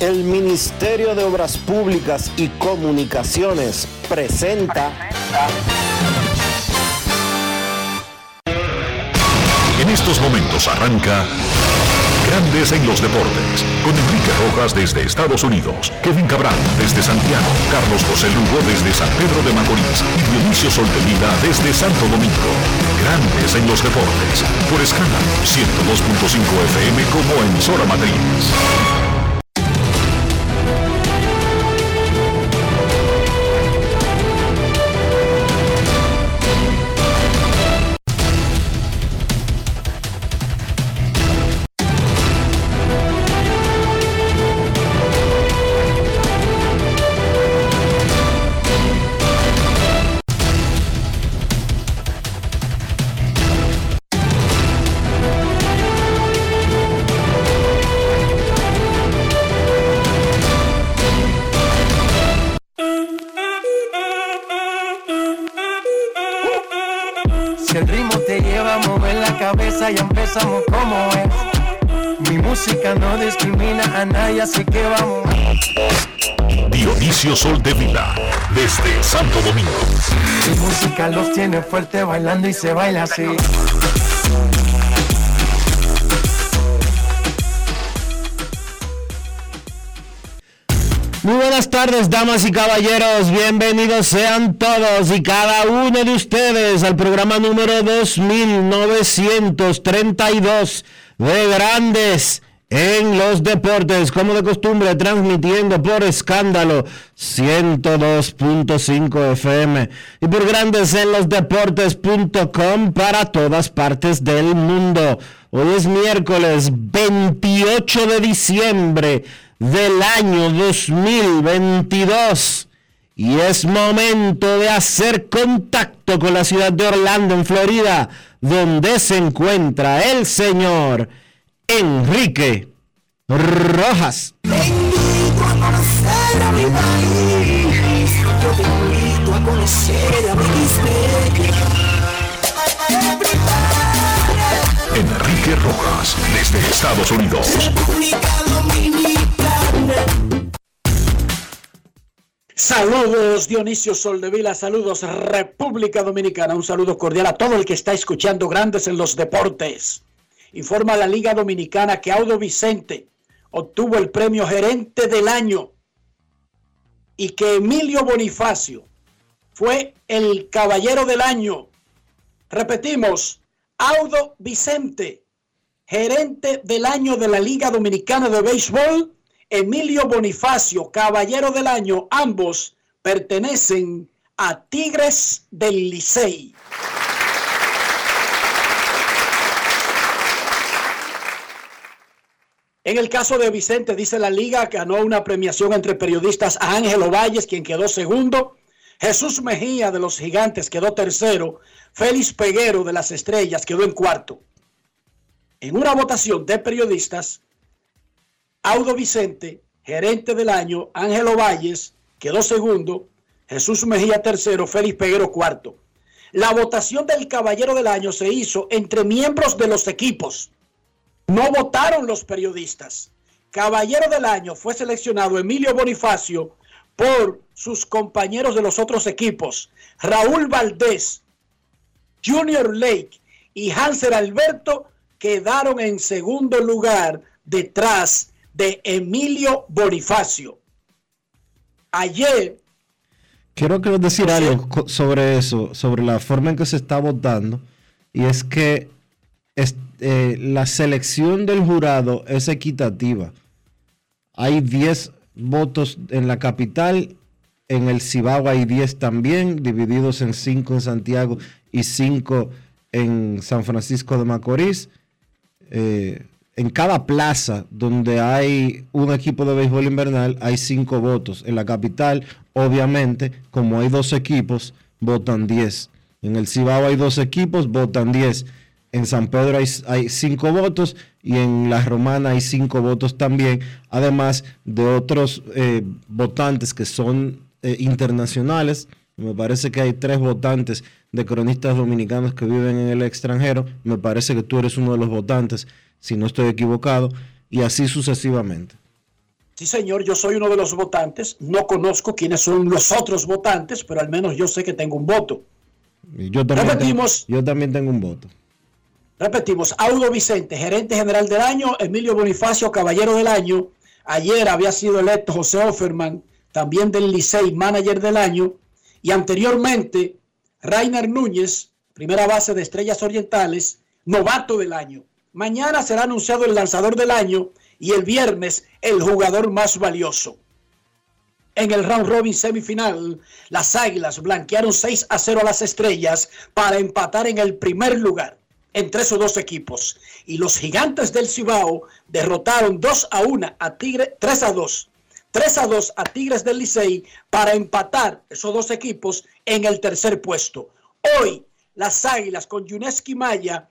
El Ministerio de Obras Públicas y Comunicaciones presenta. En estos momentos arranca Grandes en los Deportes, con Enrique Rojas desde Estados Unidos, Kevin Cabral desde Santiago, Carlos José Lugo desde San Pedro de Macorís y Dionisio Solterida desde Santo Domingo. Grandes en los Deportes, por escala 102.5 FM como emisora matriz. Así que vamos. Dionisio Sol de Vila, desde Santo Domingo. Mi música los tiene fuerte bailando y se baila así. Muy buenas tardes, damas y caballeros. Bienvenidos sean todos y cada uno de ustedes al programa número 2932 de Grandes en los deportes, como de costumbre, transmitiendo por escándalo 102.5 FM y por grandes en los deportes.com para todas partes del mundo. Hoy es miércoles 28 de diciembre del año 2022 y es momento de hacer contacto con la ciudad de Orlando, en Florida, donde se encuentra el señor. Enrique Rojas. Enrique Rojas, desde Estados Unidos. Saludos Dionisio Soldevila, saludos República Dominicana, un saludo cordial a todo el que está escuchando Grandes en los Deportes informa la Liga Dominicana que Audo Vicente obtuvo el premio gerente del año y que Emilio Bonifacio fue el caballero del año. Repetimos, Audo Vicente, gerente del año de la Liga Dominicana de Béisbol, Emilio Bonifacio, caballero del año, ambos pertenecen a Tigres del Licey. En el caso de Vicente, dice la liga, ganó una premiación entre periodistas a Ángelo Valles, quien quedó segundo, Jesús Mejía de los Gigantes quedó tercero, Félix Peguero de las Estrellas quedó en cuarto. En una votación de periodistas, Audo Vicente, gerente del año, Ángelo Valles quedó segundo, Jesús Mejía tercero, Félix Peguero cuarto. La votación del Caballero del Año se hizo entre miembros de los equipos no votaron los periodistas. Caballero del año fue seleccionado Emilio Bonifacio por sus compañeros de los otros equipos, Raúl Valdés, Junior Lake y Hanser Alberto quedaron en segundo lugar detrás de Emilio Bonifacio. Ayer... Quiero, quiero decir algo sobre eso, sobre la forma en que se está votando, y es que eh, la selección del jurado es equitativa. Hay 10 votos en la capital, en el Cibao hay 10 también, divididos en 5 en Santiago y 5 en San Francisco de Macorís. Eh, en cada plaza donde hay un equipo de béisbol invernal hay 5 votos. En la capital, obviamente, como hay dos equipos, votan 10. En el Cibao hay dos equipos, votan 10 en San Pedro hay, cinco votos y en La Romana hay cinco votos también, además de otros eh, votantes que son eh, internacionales. Me parece que hay tres votantes de cronistas dominicanos que viven en el extranjero. Me parece que tú eres uno de los votantes, si no estoy equivocado, y así sucesivamente. Sí, señor, yo soy uno de los votantes. No conozco quiénes son los otros votantes, pero al menos yo sé que tengo un voto. Yo también, Repetimos, yo también tengo un voto. Repetimos, Audo Vicente, gerente general del año, Emilio Bonifacio, caballero del año. Ayer había sido electo José Offerman, también del Licey, manager del año. Y anteriormente, Rainer Núñez, primera base de Estrellas Orientales, novato del año. Mañana será anunciado el lanzador del año y el viernes el jugador más valioso. En el round robin semifinal, las Águilas blanquearon 6 a 0 a las Estrellas para empatar en el primer lugar entre esos dos equipos. Y los Gigantes del Cibao derrotaron 2 a 1 a Tigre, 3 a 2. 3 a 2 a Tigres del Licey para empatar esos dos equipos en el tercer puesto. Hoy, las Águilas con Yuneski Maya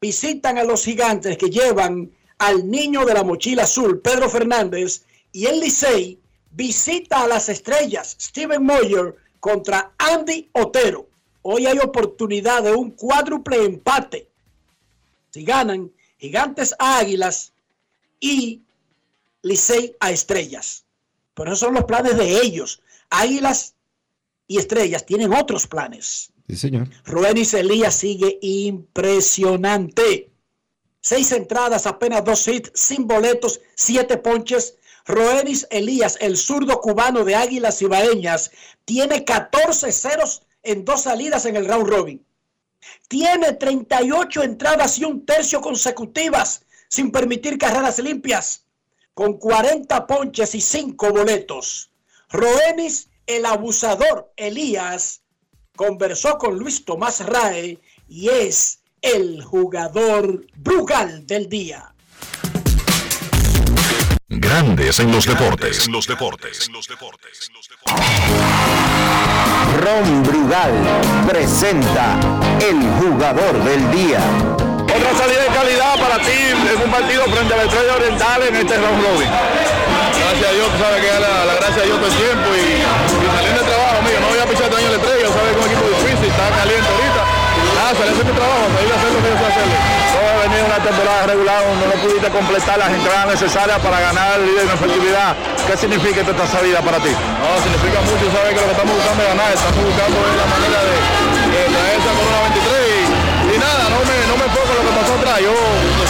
visitan a los Gigantes que llevan al niño de la mochila azul, Pedro Fernández, y el Licey visita a las estrellas, Steven Moyer contra Andy Otero. Hoy hay oportunidad de un cuádruple empate. Si ganan, gigantes a águilas y Licey a estrellas. Pero esos son los planes de ellos. Águilas y estrellas tienen otros planes. Sí, señor. Ruenis Elías sigue impresionante. Seis entradas, apenas dos hits, sin boletos, siete ponches. Roenis Elías, el zurdo cubano de Águilas Ibaeñas, tiene 14 ceros en dos salidas en el round robin. Tiene 38 entradas y un tercio consecutivas sin permitir carreras limpias, con 40 ponches y 5 boletos. Roenis, el abusador Elías, conversó con Luis Tomás Rae y es el jugador Brugal del día. Grandes en los deportes. En los deportes. Ron Brugal presenta el jugador del día. Otra salida de calidad para ti en un partido frente a la Estrella Oriental en este round robin. Gracias a Dios, tú sabes que da la, la, gracia a Dios todo el tiempo y, y temporada regular donde no pudiste completar las entradas necesarias para ganar el líder en efectividad. ¿Qué significa esta salida para ti? No, significa mucho, sabes que lo que estamos buscando es ganar, estamos buscando la manera de, de traer esa Corona 23 y, nada, no me, no me enfoco en lo que pasó atrás, yo,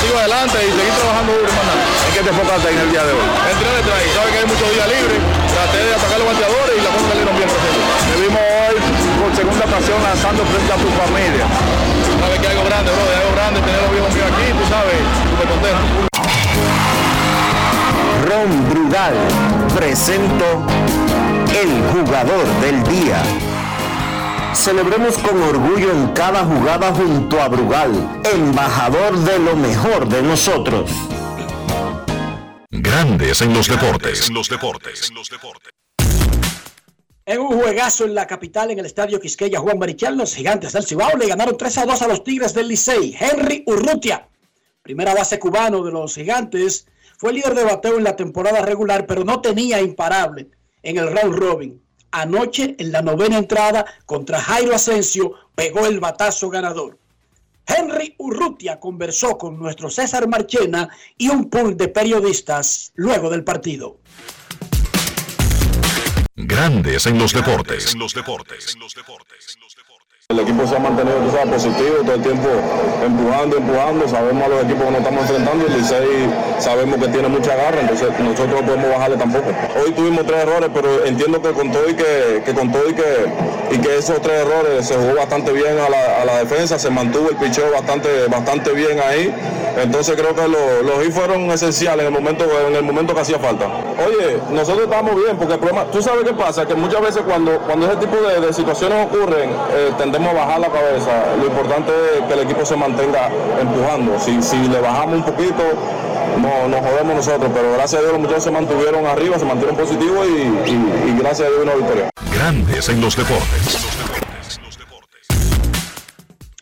sigo adelante y seguir trabajando duro más ¿En qué te enfocaste en el día de hoy? Entrenar detrás, sabes que hay muchos días libres, traté de atacar los bateadores y la cosa salieron bien presentes. vimos hoy por segunda ocasión lanzando frente a tu familia. Sabes que algo grande, bro, algo grande tener los viejos míos aquí, tú sabes, súper contento. Ron Brugal presento el jugador del día. Celebremos con orgullo en cada jugada junto a Brugal, embajador de lo mejor de nosotros. Grandes en los deportes. En los deportes. En un juegazo en la capital, en el estadio Quisqueya, Juan Marichal, los gigantes del Cibao le ganaron 3 a 2 a los Tigres del Licey. Henry Urrutia, primera base cubano de los gigantes, fue líder de bateo en la temporada regular, pero no tenía imparable en el round robin. Anoche, en la novena entrada, contra Jairo Asensio, pegó el batazo ganador. Henry Urrutia conversó con nuestro César Marchena y un pool de periodistas luego del partido. Grandes en los deportes. En los deportes. El equipo se ha mantenido positivo todo el tiempo empujando, empujando. Sabemos a los equipos que nos estamos enfrentando y el Licey sabemos que tiene mucha garra, entonces nosotros no podemos bajarle tampoco. Hoy tuvimos tres errores, pero entiendo que con todo y que, con todo y que, y que esos tres errores se jugó bastante bien a la, defensa, se mantuvo el picheo bastante, bastante bien ahí. Entonces creo que los, los hits fueron esenciales en el momento, en el momento que hacía falta. Oye, nosotros estamos bien, porque el problema, tú sabes qué pasa, que muchas veces cuando, cuando ese tipo de, situaciones ocurren, eh, tendemos a bajar la cabeza. Lo importante es que el equipo se mantenga empujando. Si, si le bajamos un poquito, no, nos jodemos nosotros, pero gracias a Dios los muchachos se mantuvieron arriba, se mantuvieron positivos y, y gracias a Dios una victoria. Grandes en los deportes.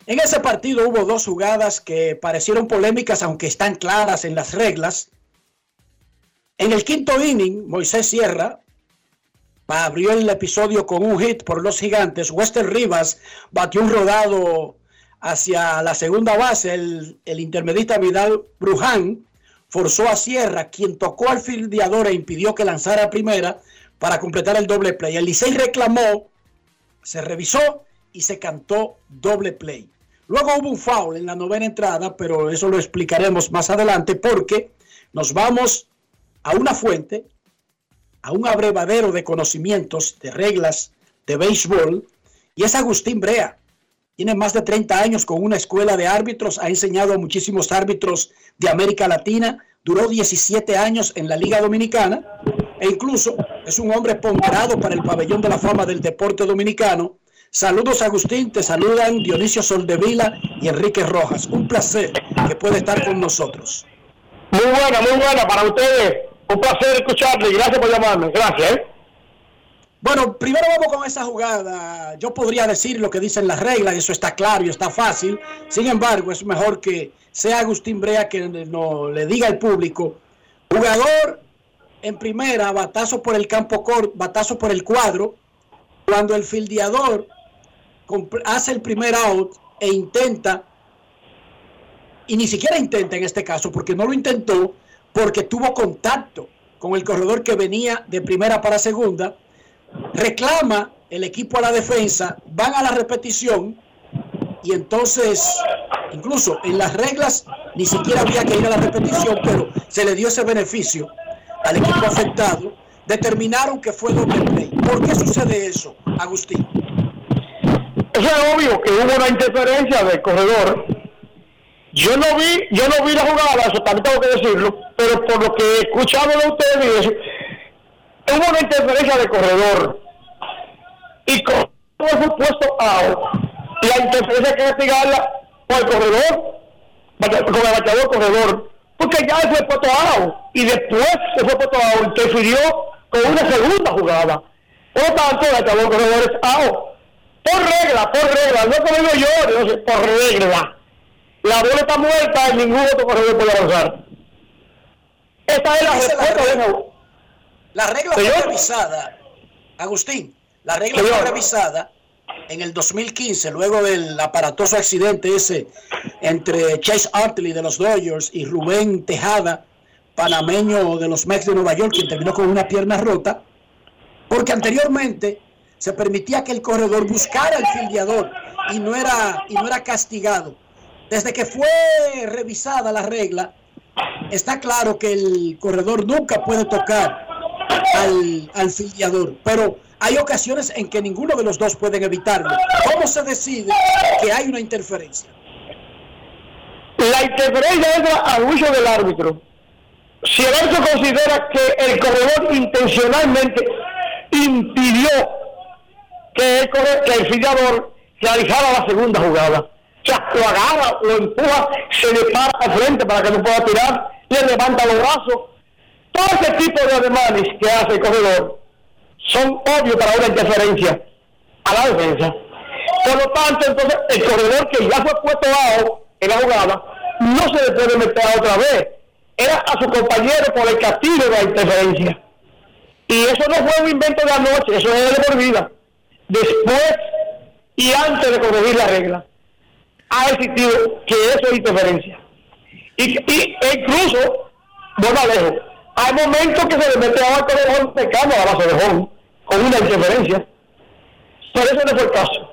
En ese partido hubo dos jugadas que parecieron polémicas, aunque están claras en las reglas. En el quinto inning, Moisés Sierra abrió el episodio con un hit por los gigantes. Wester Rivas batió un rodado hacia la segunda base. El, el intermedista Vidal Bruján forzó a Sierra, quien tocó al fildeador e impidió que lanzara a primera para completar el doble play. El Licey reclamó, se revisó y se cantó doble play. Luego hubo un foul en la novena entrada, pero eso lo explicaremos más adelante porque nos vamos a una fuente, a un abrevadero de conocimientos, de reglas de béisbol, y es Agustín Brea. Tiene más de 30 años con una escuela de árbitros, ha enseñado a muchísimos árbitros de América Latina, duró 17 años en la Liga Dominicana e incluso es un hombre ponderado para el pabellón de la fama del deporte dominicano. Saludos Agustín, te saludan Dionisio Soldevila y Enrique Rojas. Un placer que puede estar con nosotros. Muy buena, muy buena para ustedes. Un placer escucharle gracias por llamarme. Gracias. ¿eh? Bueno, primero vamos con esa jugada. Yo podría decir lo que dicen las reglas, eso está claro y está fácil. Sin embargo, es mejor que sea Agustín Brea que no le diga al público, jugador en primera, batazo por el campo corto, batazo por el cuadro, cuando el fildeador hace el primer out e intenta, y ni siquiera intenta en este caso, porque no lo intentó, porque tuvo contacto con el corredor que venía de primera para segunda, reclama el equipo a la defensa, van a la repetición y entonces, incluso en las reglas, ni siquiera había que ir a la repetición, pero se le dio ese beneficio al equipo afectado. Determinaron que fue doble play. ¿Por qué sucede eso, Agustín? Es obvio que hubo una interferencia del corredor. Yo no vi, yo no vi la jugada, eso también tengo que decirlo, pero por lo que he escuchado de ustedes, hubo una interferencia de corredor. Y como fue puesto a la interferencia que castigarla con el corredor, con el bateador corredor, porque ya fue puesto out y después se fue puesto out, interfirió con una segunda jugada. Por lo tanto, el bateador corredor es out. Por regla, por regla, no como yo, por regla. La bola está muerta y ningún otro corredor puede avanzar. Esta es la respuesta de. La regla fue revisada, Agustín, la regla fue revisada en el 2015, luego del aparatoso accidente ese entre Chase Utley de los Dodgers y Rubén Tejada, panameño de los Mets de Nueva York, quien terminó con una pierna rota, porque anteriormente se permitía que el corredor buscara al fildeador y no era, y no era castigado. Desde que fue revisada la regla, está claro que el corredor nunca puede tocar al, al fildeador, pero hay ocasiones en que ninguno de los dos pueden evitarlo. ¿Cómo se decide que hay una interferencia? La interferencia es a del árbitro. Si el árbitro considera que el corredor intencionalmente impidió que el, que el fildeador realizara la segunda jugada, lo agarra, lo empuja, se le para al frente para que no pueda tirar, le levanta los brazos, todo ese tipo de ademanes que hace el corredor son obvios para una interferencia a la defensa. Por lo tanto, entonces, el corredor que ya fue puesto abajo en la jugada, no se le puede meter otra vez. Era a su compañero por el castigo de la interferencia. Y eso no fue un invento de anoche, eso es de por vida. Después y antes de corregir la regla, ha existido que eso es interferencia. Y, y incluso, bueno, lejos, hay momentos que se le mete a corredor cercano a la base de home con una interferencia. Pero eso no fue el caso.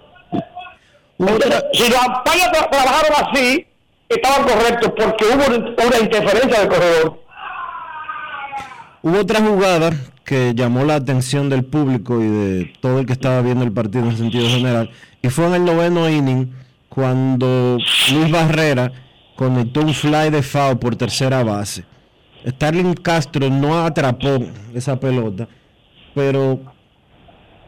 Si las campañas trabajaron así, estaban correctos porque hubo una interferencia del corredor. Hubo otra jugada que llamó la atención del público y de todo el que estaba viendo el partido en sentido general, y fue en el noveno inning cuando Luis Barrera conectó un fly de foul por tercera base. Starling Castro no atrapó esa pelota, pero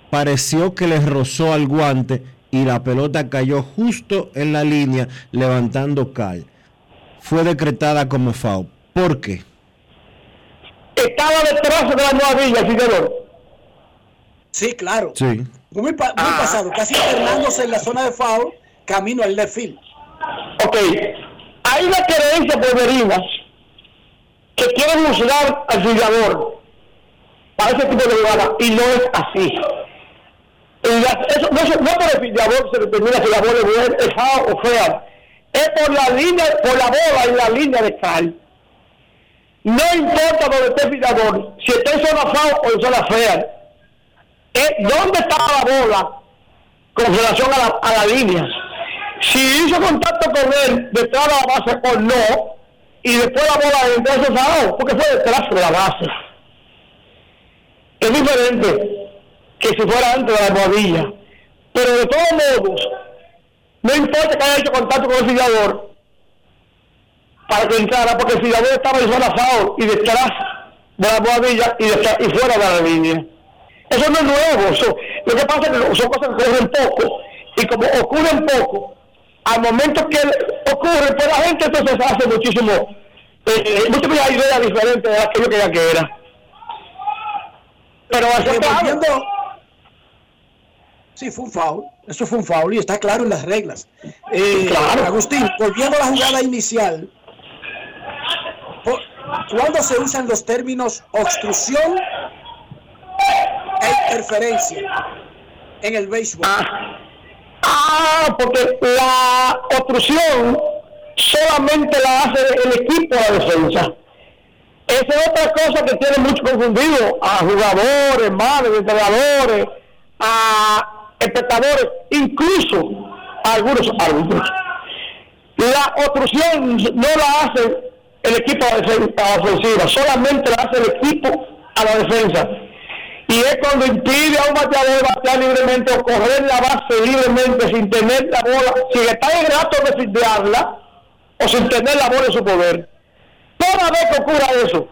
pareció que le rozó al guante y la pelota cayó justo en la línea levantando cal. Fue decretada como foul. ¿Por qué? Estaba detrás de la nueva señor. Sí, claro. Sí. Muy, ah. pasado, casi internándose en la zona de foul, camino al left field. Ok. Hay una creencia poderosa que quieren usar al jugador para ese tipo de jugada y no es así eso, no, no por el fildeador se determina si la bola es fea o fea. Es por la línea, por la bola y la línea de cal. No importa dónde esté el filador, si está en zona foul o en zona fea. Eh, ¿Dónde está la bola con relación a la, a la línea? Si hizo contacto con él detrás de la base o no, y después la bola entró ese foul, porque fue detrás de la base. Es diferente que si fuera antes de la almohadilla. Pero de todos modos, no importa que haya hecho contacto con el filador para que entrara, porque el filador estaba en zona foul y detrás de la almohadilla y, detrás- y fuera de la línea. Eso no es nuevo. eso- lo que pasa es que son cosas que ocurren poco. Y como ocurren poco, al momento que ocurre, pues la gente entonces hace muchísimo, eh, muchas ideas diferentes de aquello que ya que era. Pero Eh, volviendo- Sí, fue un foul. Eso fue un foul y está claro en las reglas. Eh, Claro. Agustín, volviendo a la jugada inicial, ¿cuándo se usan los términos obstrucción e interferencia en el béisbol? Ah, ah, porque la obstrucción solamente la hace el equipo de la defensa. Esa es otra cosa que tiene mucho confundido a jugadores, madres, entrenadores, a espectadores, incluso a algunos árbitros. La obstrucción no la hace el equipo de defensa ofensiva, solamente la hace el equipo a la defensa. Y es cuando impide a un bateador batear libremente o correr la base libremente sin tener la bola, sin estar en el acto de fildearla o sin tener la bola en su poder. Toda vez que ocurra eso,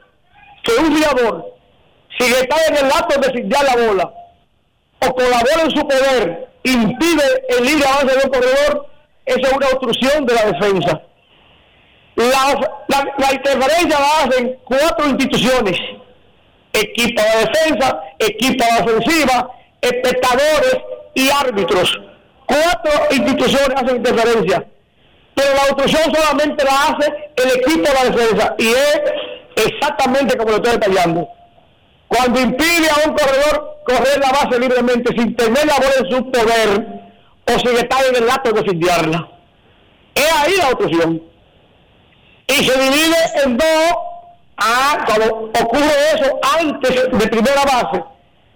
que un fiador, sin estar en el acto de fildear la bola o con la bola en su poder, impide el libre avance de un corredor, eso es una obstrucción de la defensa. La, la, la interferencia la hacen cuatro instituciones equipo de defensa, equipo de ofensiva, espectadores y árbitros. Cuatro instituciones hacen interferencia, pero la obstrucción solamente la hace el equipo de la defensa y es exactamente como lo estoy detallando. Cuando impide a un corredor correr la base libremente sin tener la bola en su poder o sin estar en el acto de fildearla. Es ahí la obstrucción. Y se divide en dos Ah, cuando ocurre eso antes de primera base,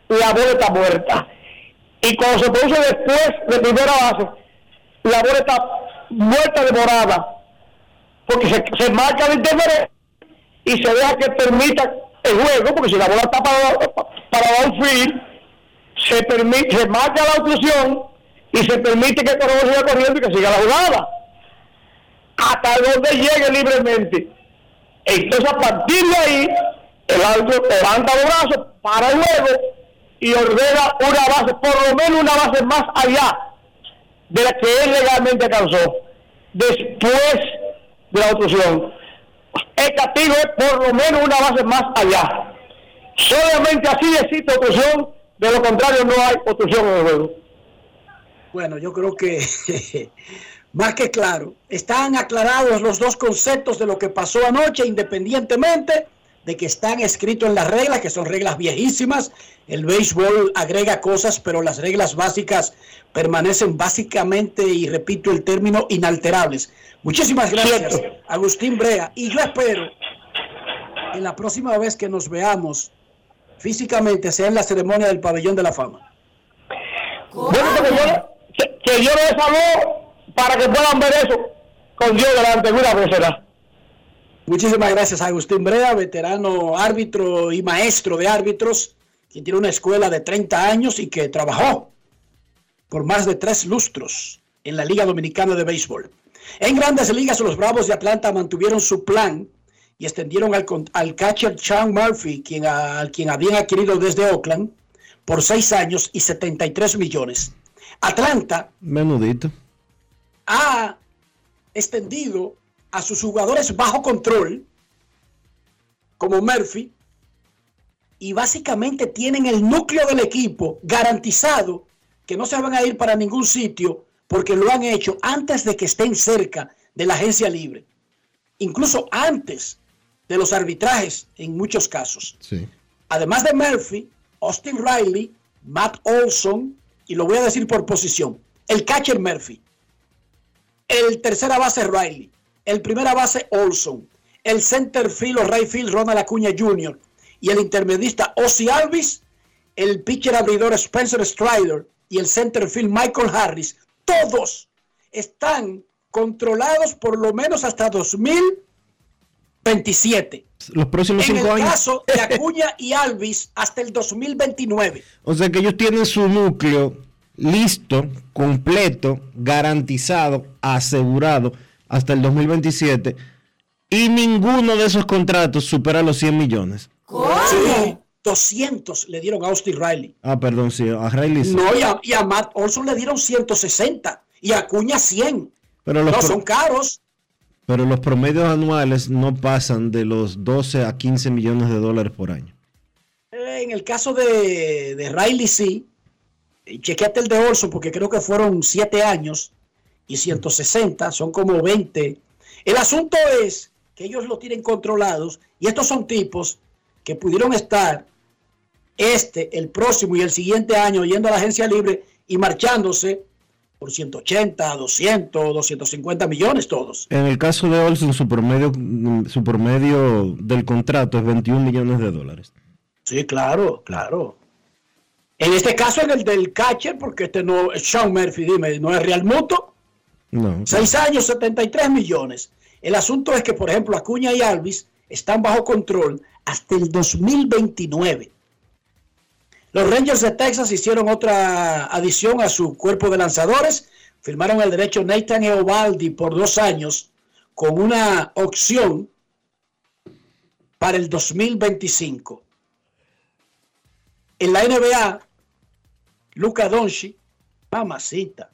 la bola está muerta. Y cuando se produce después de primera base, la bola está muerta de morada. Porque se, se marca la interferencia y se deja que permita el juego, porque si la bola está para, para downfield, se permite, se marca la obstrucción y se permite que el corredor siga corriendo y que siga la jugada. Hasta donde llegue libremente. Entonces, a partir de ahí, el árbitro levanta los brazos para el juego y ordena una base, por lo menos una base más allá de la que él legalmente alcanzó, después de la obstrucción. El castigo es por lo menos una base más allá. Solamente así existe obstrucción, de lo contrario no hay obstrucción en el juego. Bueno, yo creo que más que claro, están aclarados los dos conceptos de lo que pasó anoche, independientemente de que están escritos en las reglas, que son reglas viejísimas. El béisbol agrega cosas, pero las reglas básicas permanecen básicamente, y repito el término, inalterables. Muchísimas gracias, Cierto. Agustín Brea. Y yo espero en la próxima vez que nos veamos físicamente sea en la ceremonia del pabellón de la fama. Bueno, que yo, que, que yo les para que puedan ver eso con Dios delante, una vez será. Muchísimas gracias a Agustín Brea, veterano árbitro y maestro de árbitros, quien tiene una escuela de 30 años y que trabajó por más de tres lustros en la Liga Dominicana de Béisbol. En grandes ligas, los Bravos de Atlanta mantuvieron su plan y extendieron al, catcher Sean Murphy, quien, a- al quien habían adquirido desde Oakland, por seis años y 73 millones. Atlanta Menudito. Ha extendido a sus jugadores bajo control, como Murphy, y básicamente tienen el núcleo del equipo garantizado que no se van a ir para ningún sitio porque lo han hecho antes de que estén cerca de la agencia libre, incluso antes de los arbitrajes en muchos casos. Sí. Además de Murphy, Austin Riley, Matt Olson, y lo voy a decir por posición, el catcher Murphy, el tercera base Riley, el primera base Olson, el center field o right field Ronald Acuña Jr. y el intermedista Ozzy Alvis, el pitcher abridor Spencer Strider y el center field Michael Harris, todos están controlados por lo menos hasta 2027. Los próximos En cinco el años. caso de Acuña y Alvis, hasta el 2029. O sea que ellos tienen su núcleo listo, completo, garantizado, asegurado hasta el 2027 y ninguno de esos contratos supera los 100 millones. Sí, 200 le dieron a Austin Riley. Ah, perdón, sí, a Riley sí. No, y a, y a Matt Olson le dieron 160 y a Acuña 100. pero, los No, son caros. pero los promedios anuales no pasan de los 12 a 15 millones de dólares por año. Eh, En el caso de, de Riley sí. Chequeate el de Olson porque creo que fueron 7 años y 160, son como 20. El asunto es que ellos lo tienen controlados y estos son tipos que pudieron estar este, el próximo y el siguiente año yendo a la agencia libre y marchándose por 180, 200, 250 millones todos. En el caso de Olson, su promedio, su promedio del contrato es 21 millones de dólares. Sí, claro, claro. En este caso, en el del catcher, porque este no es Sean Murphy, dime, no es Real Muto, No. seis años, 73 millones. El asunto es que, por ejemplo, Acuña y Alvis están bajo control hasta el 2029. Los Rangers de Texas hicieron otra adición a su cuerpo de lanzadores. Firmaron el derecho Nathan Eovaldi por dos años con una opción para el 2025. En la NBA, Luca Doncic, mamacita,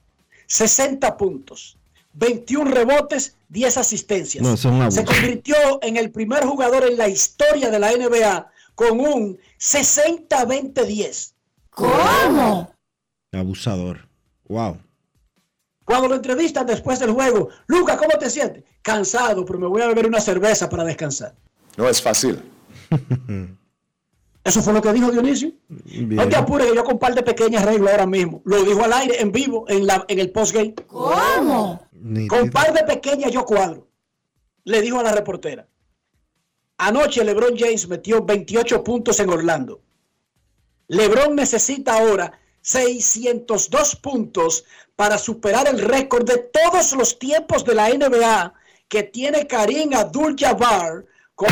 60 puntos, 21 rebotes, 10 asistencias. No. Se convirtió en el primer jugador en la historia de la NBA con un 60-20-10. Abusador. Wow. Cuando lo entrevistan después del juego, Luca, ¿cómo te sientes? Cansado, pero me voy a beber una cerveza para descansar. No es fácil. Eso fue lo que dijo Dionisio. Bien. No te apures, que yo con un par de pequeñas reglas ahora mismo. Lo dijo al aire, en vivo, en, la, en el postgame. Nítido. Con par de pequeñas yo cuadro. Le dijo a la reportera. Anoche LeBron James metió 28 puntos en Orlando. LeBron necesita ahora 602 puntos para superar el récord de todos los tiempos de la NBA que tiene Karim Abdul-Jabbar con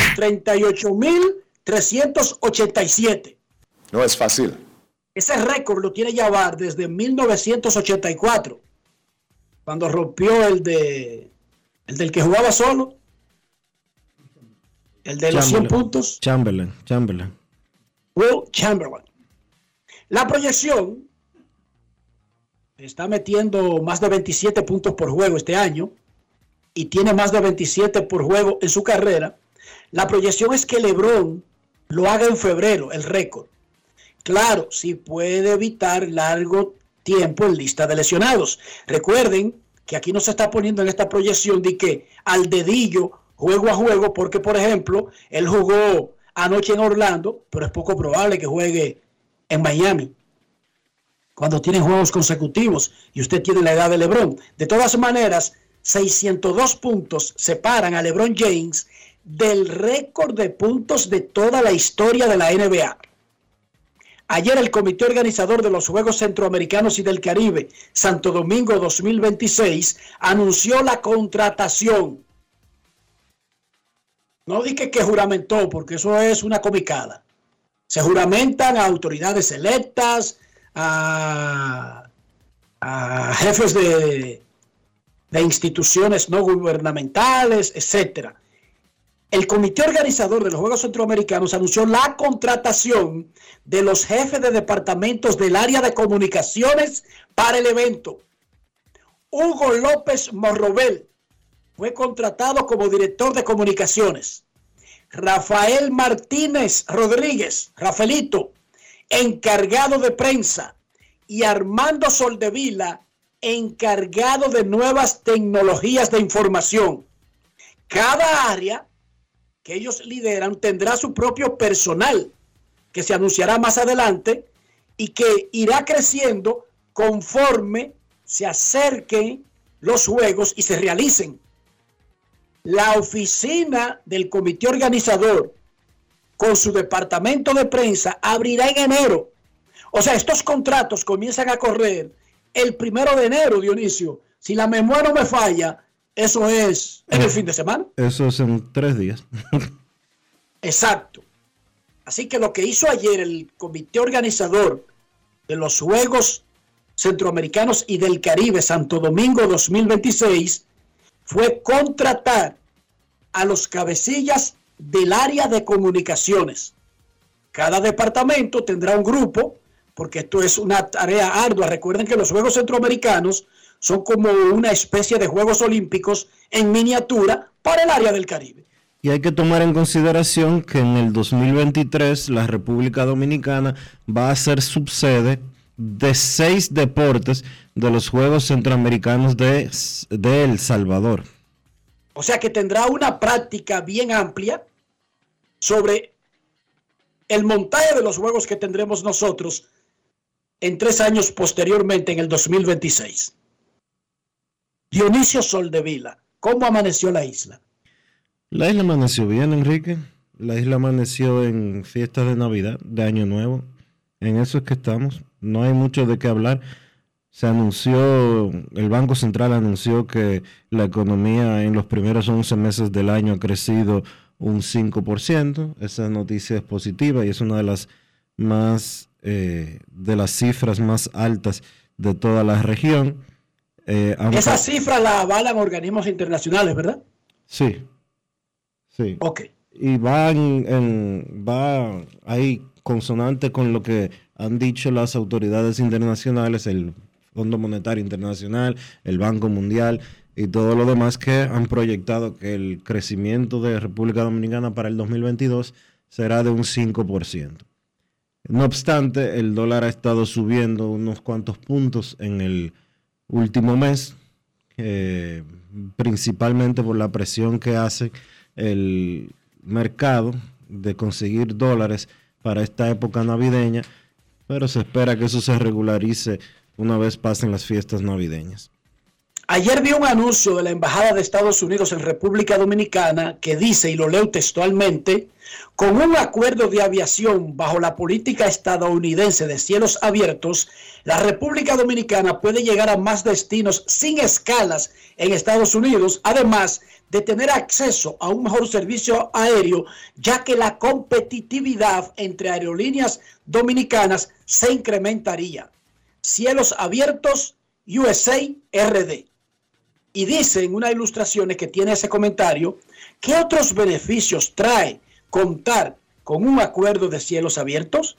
38.387. No es fácil. Ese récord lo tiene Jabbar desde 1984, cuando rompió el de el del que jugaba solo, el de los 100 Chamberlain. puntos, Chamberlain, Chamberlain. Will Chamberlain. La proyección está metiendo más de 27 puntos por juego este año y tiene más de 27 por juego en su carrera. La proyección es que LeBron lo haga en febrero, el récord. Claro, si puede evitar largo tiempo en lista de lesionados. Recuerden que aquí no se está poniendo en esta proyección de que al dedillo, juego a juego, porque por ejemplo, él jugó anoche en Orlando, pero es poco probable que juegue en Miami. Cuando tienen juegos consecutivos y usted tiene la edad de LeBron. De todas maneras, 602 puntos separan a LeBron James del récord de puntos de toda la historia de la NBA. Ayer el comité organizador de los Juegos Centroamericanos y del Caribe, Santo Domingo 2026, anunció la contratación. No dije que juramentó, porque eso es una comicada. Se juramentan a autoridades electas, a, jefes de, de instituciones no gubernamentales, etcétera. El comité organizador de los Juegos Centroamericanos anunció la contratación de los jefes de departamentos del área de comunicaciones para el evento. Hugo López Morrobel fue contratado como director de comunicaciones. Rafael Martínez Rodríguez, Rafaelito, encargado de prensa. Y Armando Soldevila, encargado de nuevas tecnologías de información. Cada área que ellos lideran tendrá su propio personal que se anunciará más adelante y que irá creciendo conforme se acerquen los juegos y se realicen. la oficina del comité organizador con su departamento de prensa abrirá en enero. O sea, estos contratos comienzan a correr el primero de enero, Dionisio. Si la memoria no me falla, eso es en el fin de semana. Eso es en tres días. Exacto. Así que lo que hizo ayer el comité organizador de los Juegos Centroamericanos y del Caribe Santo Domingo 2026 fue contratar a los cabecillas del área de comunicaciones. Cada departamento tendrá un grupo, porque esto es una tarea ardua. Recuerden que los Juegos Centroamericanos son como una especie de Juegos Olímpicos en miniatura para el área del Caribe. Y hay que tomar en consideración que en el 2023 la República Dominicana va a ser subsede de seis deportes de los Juegos Centroamericanos de, de El Salvador. O sea que tendrá una práctica bien amplia sobre el montaje de los juegos que tendremos nosotros en tres años posteriormente, en el 2026. Dionisio Soldevila, ¿cómo amaneció la isla? La isla amaneció bien, Enrique. La isla amaneció en fiestas de Navidad, de Año Nuevo. En eso es que estamos. No hay mucho de qué hablar. Se anunció, el Banco Central anunció que la economía en los primeros 11 meses del año ha crecido un 5%. Esa noticia es positiva y es una de las más, eh, de las cifras más altas de toda la región. Eh, Esa cifra la avalan organismos internacionales, ¿verdad? Sí. Sí. Ok. Y va, en, va ahí consonante con lo que han dicho las autoridades internacionales, el Fondo Monetario Internacional, el Banco Mundial y todo lo demás que han proyectado que el crecimiento de República Dominicana para el 2022 será de un 5%. No obstante, el dólar ha estado subiendo unos cuantos puntos en el último mes, eh, principalmente por la presión que hace el mercado de conseguir dólares para esta época navideña, pero se espera que eso se regularice una vez pasen las fiestas navideñas. Ayer vi un anuncio de la Embajada de Estados Unidos en República Dominicana que dice, y lo leo textualmente, con un acuerdo de aviación bajo la política estadounidense de cielos abiertos, la República Dominicana puede llegar a más destinos sin escalas en Estados Unidos, además de tener acceso a un mejor servicio aéreo, ya que la competitividad entre aerolíneas dominicanas se incrementaría. Cielos abiertos, USA RD. Y dice en una ilustración que tiene ese comentario, ¿qué otros beneficios trae contar con un acuerdo de cielos abiertos?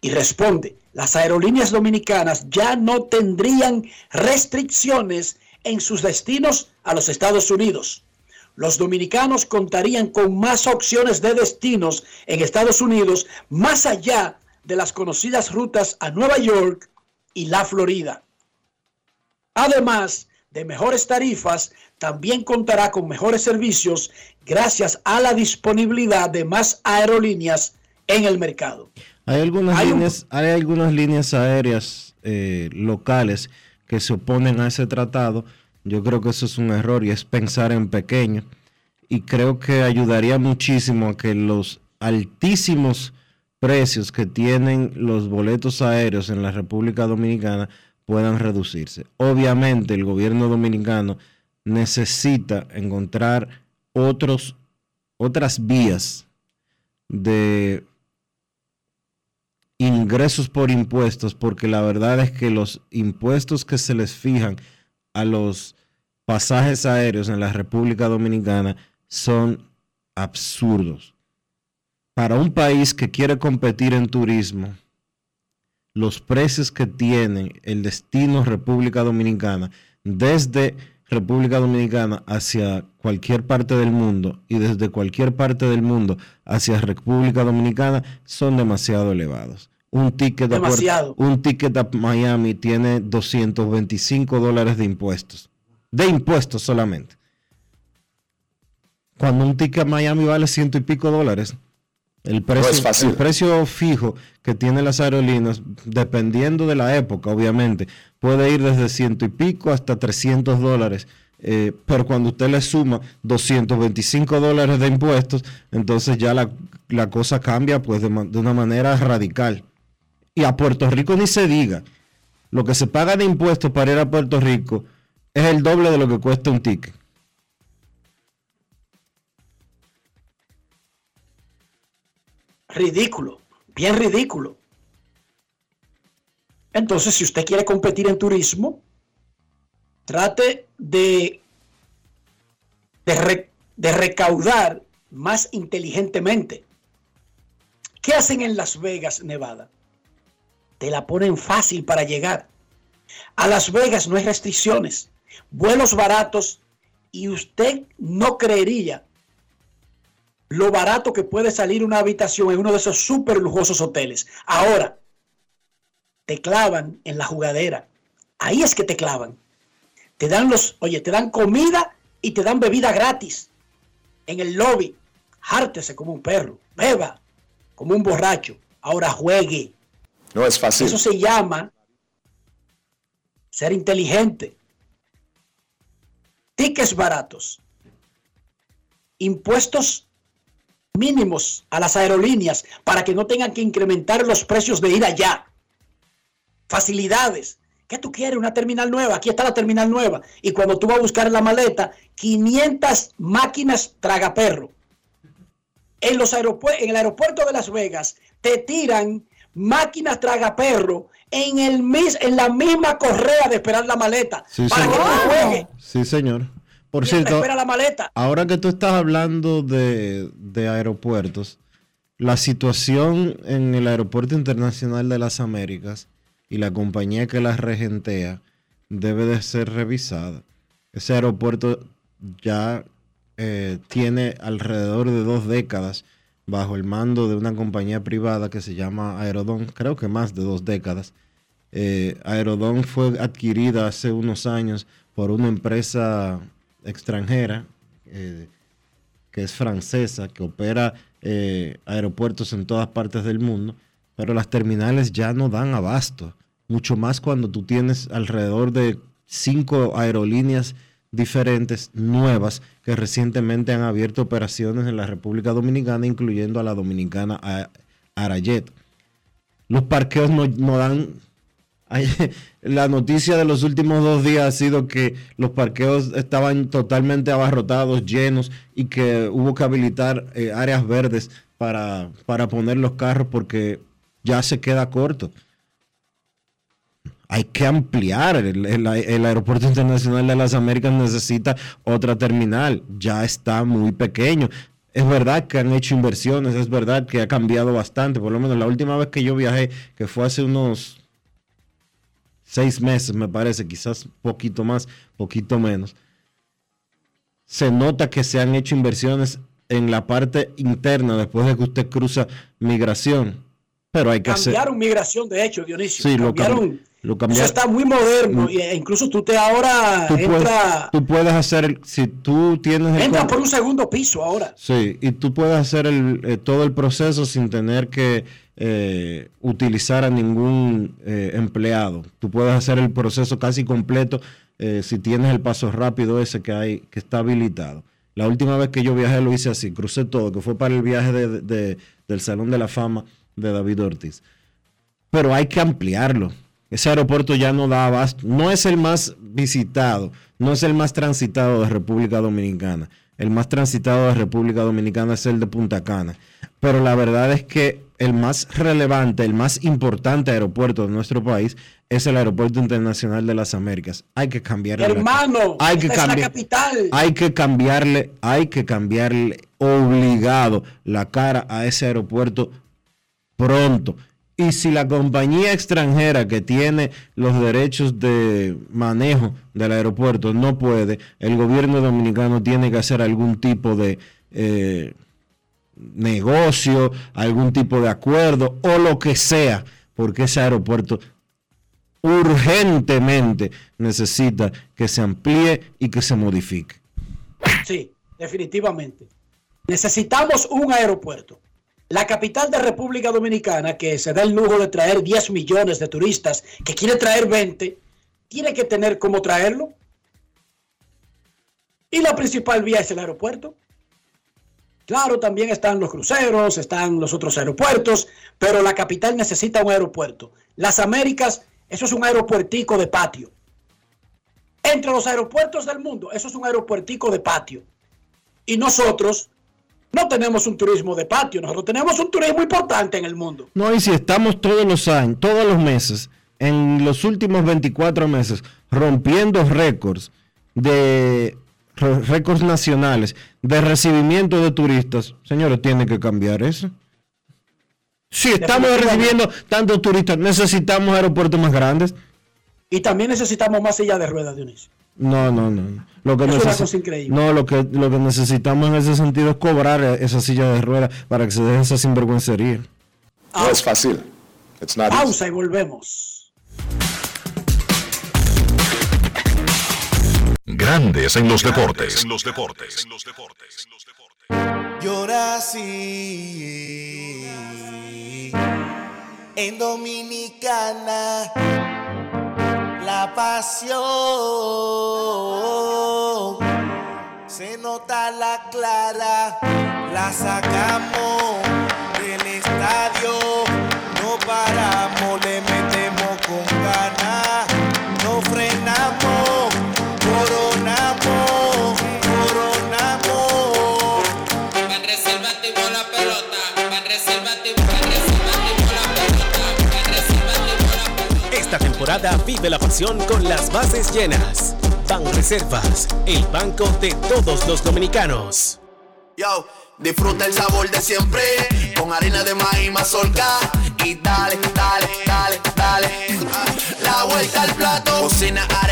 Y responde, las aerolíneas dominicanas ya no tendrían restricciones en sus destinos a los Estados Unidos. Los dominicanos contarían con más opciones de destinos en Estados Unidos más allá de las conocidas rutas a Nueva York y la Florida. Además de mejores tarifas, también contará con mejores servicios gracias a la disponibilidad de más aerolíneas en el mercado. Hay algunas, líneas, hay algunas líneas aéreas eh, locales que se oponen a ese tratado. Yo creo que eso es un error y es pensar en pequeño. Y creo que ayudaría muchísimo a que los altísimos precios que tienen los boletos aéreos en la República Dominicana puedan reducirse. Obviamente el gobierno dominicano necesita encontrar otros, otras vías de ingresos por impuestos, porque la verdad es que los impuestos que se les fijan a los pasajes aéreos en la República Dominicana son absurdos. Para un país que quiere competir en turismo, los precios que tiene el destino República Dominicana desde República Dominicana hacia cualquier parte del mundo y desde cualquier parte del mundo hacia República Dominicana son demasiado elevados. Un ticket, demasiado. A, un ticket a Miami tiene 225 dólares de impuestos. De impuestos solamente. Cuando un ticket a Miami vale ciento y pico dólares. El precio, el precio fijo que tienen las aerolíneas, dependiendo de la época, obviamente, puede ir desde ciento y pico hasta 300 dólares Eh, pero cuando usted le suma 225 dólares de impuestos, entonces ya la, la cosa cambia pues de, de, una manera radical. Y a Puerto Rico ni se diga, lo que se paga de impuestos para ir a Puerto Rico es el doble de lo que cuesta un ticket. Ridículo, bien ridículo. Entonces, si usted quiere competir en turismo, trate de, de, recaudar más inteligentemente. ¿Qué hacen en Las Vegas, Nevada? Te la ponen fácil para llegar. A Las Vegas no hay restricciones, vuelos baratos y usted no creería lo barato que puede salir una habitación en uno de esos súper lujosos hoteles. Ahora, te clavan en la jugadera. Ahí es que te clavan. Te dan los, oye, te dan comida y te dan bebida gratis. En el lobby, hártese como un perro, beba como un borracho. Ahora juegue. No es fácil. Eso se llama ser inteligente. Tickets baratos. Impuestos mínimos a las aerolíneas para que no tengan que incrementar los precios de ir allá. Facilidades. ¿Qué tú quieres? Una terminal nueva. Aquí está la terminal nueva. Y cuando tú vas a buscar en la maleta, 500 máquinas tragaperro. En, los en el aeropuerto de Las Vegas te tiran máquinas tragaperro en, el mis, en la misma correa de esperar la maleta. Sí, para señor. que tú juegues. Sí, señor. Por cierto, espera la maleta. ahora que tú estás hablando de, de, aeropuertos, la situación en el Aeropuerto Internacional de las Américas y la compañía que la regentea debe de ser revisada. Ese aeropuerto ya eh, tiene alrededor de dos décadas bajo el mando de una compañía privada que se llama Aerodón, creo que más de dos décadas. Eh, Aerodón fue adquirida hace unos años por una empresa extranjera eh, que es francesa, que opera eh, aeropuertos en todas partes del mundo, pero las terminales ya no dan abasto, mucho más cuando tú tienes alrededor de cinco aerolíneas diferentes, nuevas, que recientemente han abierto operaciones en la República Dominicana, incluyendo a la dominicana Arayet. Los parqueos no, no dan la noticia de los últimos dos días ha sido que los parqueos estaban totalmente abarrotados, llenos, y que hubo que habilitar eh, áreas verdes para, para poner los carros porque ya se queda corto. Hay que ampliar. El, Aeropuerto Internacional de las Américas necesita otra terminal. Ya está muy pequeño. Es verdad que han hecho inversiones, es verdad que ha cambiado bastante. Por lo menos la última vez que yo viajé, que fue hace unos seis meses, me parece, quizás poquito más, poquito menos, se nota que se han hecho inversiones en la parte interna después de que usted cruza migración. Pero hay que cambiaron hacer... migración, de hecho, Dionisio. Sí, cambiaron, lo, cambiaron. Eso está muy moderno. E incluso tú te ahora tú entra. Puedes, tú puedes hacer, si tú tienes. El entra por un segundo piso ahora. Sí, y tú puedes hacer el, eh, todo el proceso sin tener que eh, utilizar a ningún eh, empleado. Tú puedes hacer el proceso casi completo eh, si tienes el paso rápido ese que hay que está habilitado. La última vez que yo viajé lo hice así, crucé todo, que fue para el viaje de, de, del Salón de la Fama de David Ortiz. Pero hay que ampliarlo. Ese aeropuerto ya no da abasto. No es el más visitado, no es el más transitado de República Dominicana. El más transitado de República Dominicana es el de Punta Cana. Pero la verdad es que el más relevante, el más importante aeropuerto de nuestro país es el Aeropuerto Internacional de las Américas. Hay que cambiarle. Hermano, hay que es cambiar, la capital. Hay que cambiarle, hay que cambiarle obligado la cara a ese aeropuerto pronto. Y si la compañía extranjera que tiene los derechos de manejo del aeropuerto no puede, el gobierno dominicano tiene que hacer algún tipo de eh, negocio, algún tipo de acuerdo o lo que sea, porque ese aeropuerto urgentemente necesita que se amplíe y que se modifique. Sí, definitivamente. Necesitamos un aeropuerto. La capital de República Dominicana, que se da el lujo de traer 10 millones de turistas, que quiere traer 20, tiene que tener cómo traerlo. Y la principal vía es el aeropuerto. Claro, también están los cruceros, están los otros aeropuertos, pero la capital necesita un aeropuerto. Las Américas, eso es un aeropuertico de patio. Entre los aeropuertos del mundo, eso es un aeropuertico de patio. Y nosotros no tenemos un turismo de patio, nosotros tenemos un turismo importante en el mundo. No, y si estamos todos los años, todos los meses, en los últimos 24 meses, rompiendo récords de récords nacionales de recibimiento de turistas, señores, tiene que cambiar eso. Si estamos recibiendo tantos turistas, necesitamos aeropuertos más grandes. Y también necesitamos más sillas de ruedas, Dionisio. No, no, no. Lo que es una cosa increíble. No, lo que, lo que necesitamos en ese sentido es cobrar esa silla de ruedas para que se deje esa sinvergüencería. No es fácil. Pausa y volvemos. Grandes en los deportes. En los deportes. Yo nací en Dominicana. La pasión se nota la clara. La sacamos del estadio. No paramos, le metemos temporada vive la pasión con las bases llenas. Ban Reservas, el banco de todos los dominicanos. Yo, disfruta el sabor de siempre con harina de maíz mazorca y dale, dale, dale, dale. La vuelta al plato, cocina arepa,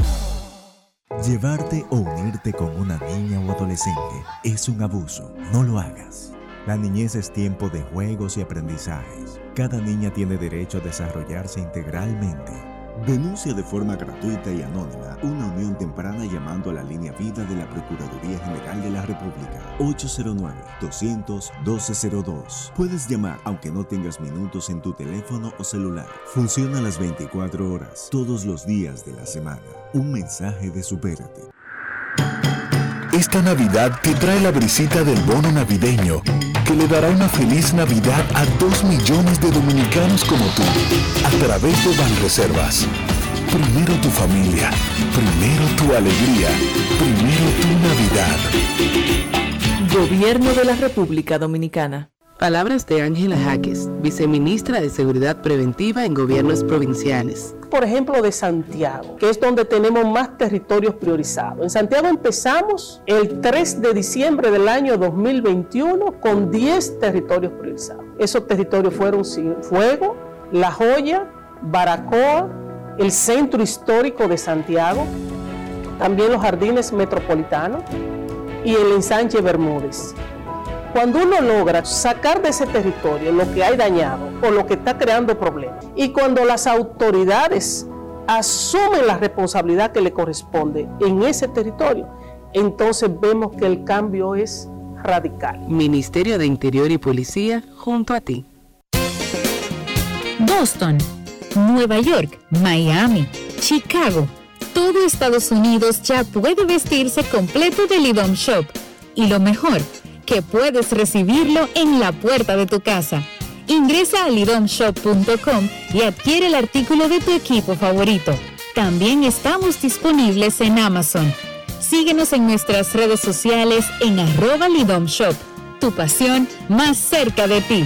Llevarte o unirte con una niña o adolescente es un abuso. No lo hagas. La niñez es tiempo de juegos y aprendizajes. Cada niña tiene derecho a desarrollarse integralmente. Denuncia de forma gratuita y anónima una unión temprana llamando a la línea vida de la Procuraduría General de la República 809-200-1202. Puedes llamar aunque no tengas minutos en tu teléfono o celular. Funciona las 24 horas, todos los días de la semana. Un mensaje de Supérate. Esta Navidad te trae la brisita del bono navideño que le dará una feliz Navidad a dos millones de dominicanos como tú a través de Banreservas. Primero tu familia, primero tu alegría, primero tu Navidad. Gobierno de la República Dominicana. Palabras de Ángela Jaques, viceministra de Seguridad Preventiva en Gobiernos Provinciales. Por ejemplo, de Santiago, que es donde tenemos más territorios priorizados. En Santiago empezamos el 3 de diciembre del año 2021 con 10 territorios priorizados. Esos territorios fueron Fuego, La Joya, Baracoa, el Centro Histórico de Santiago, también los Jardines Metropolitanos y el ensanche Bermúdez. Cuando uno logra sacar de ese territorio lo que hay dañado o lo que está creando problemas, y cuando las autoridades asumen la responsabilidad que le corresponde en ese territorio, entonces vemos que el cambio es radical. Ministerio de Interior y Policía junto a ti. Boston, Nueva York, Miami, Chicago. Todo Estados Unidos ya puede vestirse completo del IDOM Shop. Y lo mejor, que puedes recibirlo en la puerta de tu casa. Ingresa a lidomshop.com y adquiere el artículo de tu equipo favorito. También estamos disponibles en Amazon. Síguenos en nuestras redes sociales en arroba lidomshop. Tu pasión más cerca de ti.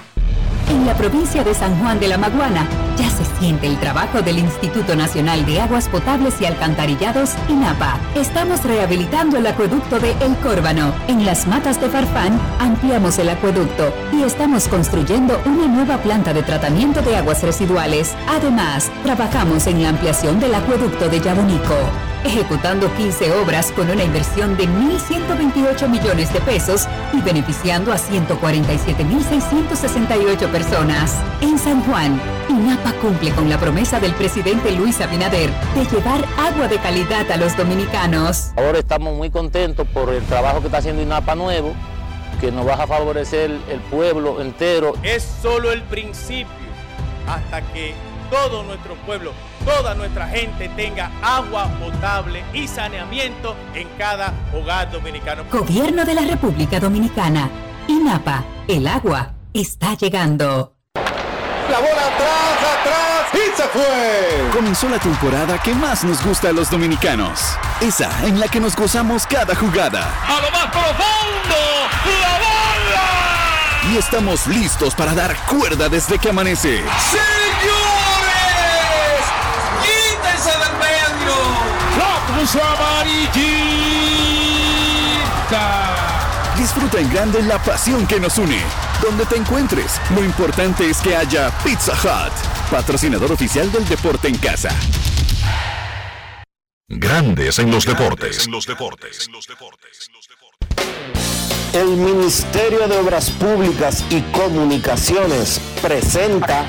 En la provincia de San Juan de la Maguana ya se siente el trabajo del Instituto Nacional de Aguas Potables y Alcantarillados, INAPA. Estamos rehabilitando el acueducto de El Córbano. En las matas de Farfán ampliamos el acueducto y estamos construyendo una nueva planta de tratamiento de aguas residuales. Además, trabajamos en la ampliación del acueducto de Yabonico ejecutando 15 obras con una inversión de 1.128 millones de pesos y beneficiando a 147.668 personas. En San Juan, INAPA cumple con la promesa del presidente Luis Abinader de llevar agua de calidad a los dominicanos. Ahora estamos muy contentos por el trabajo que está haciendo INAPA nuevo, que nos va a favorecer el pueblo entero. Es solo el principio hasta que todo nuestro pueblo, toda nuestra gente tenga agua potable y saneamiento en cada hogar dominicano. Gobierno de la República Dominicana. INAPA, el agua está llegando. La bola atrás, atrás y se fue. Comenzó la temporada que más nos gusta a los dominicanos. Esa en la que nos gozamos cada jugada. A lo más profundo, la bola. Y estamos listos para dar cuerda desde que amanece. ¡Señor! Amarillita. Disfruta en grande la pasión que nos une. Donde te encuentres, lo importante es que haya Pizza Hut, patrocinador oficial del deporte en casa. Grandes en los deportes. En los deportes. El Ministerio de Obras Públicas y Comunicaciones presenta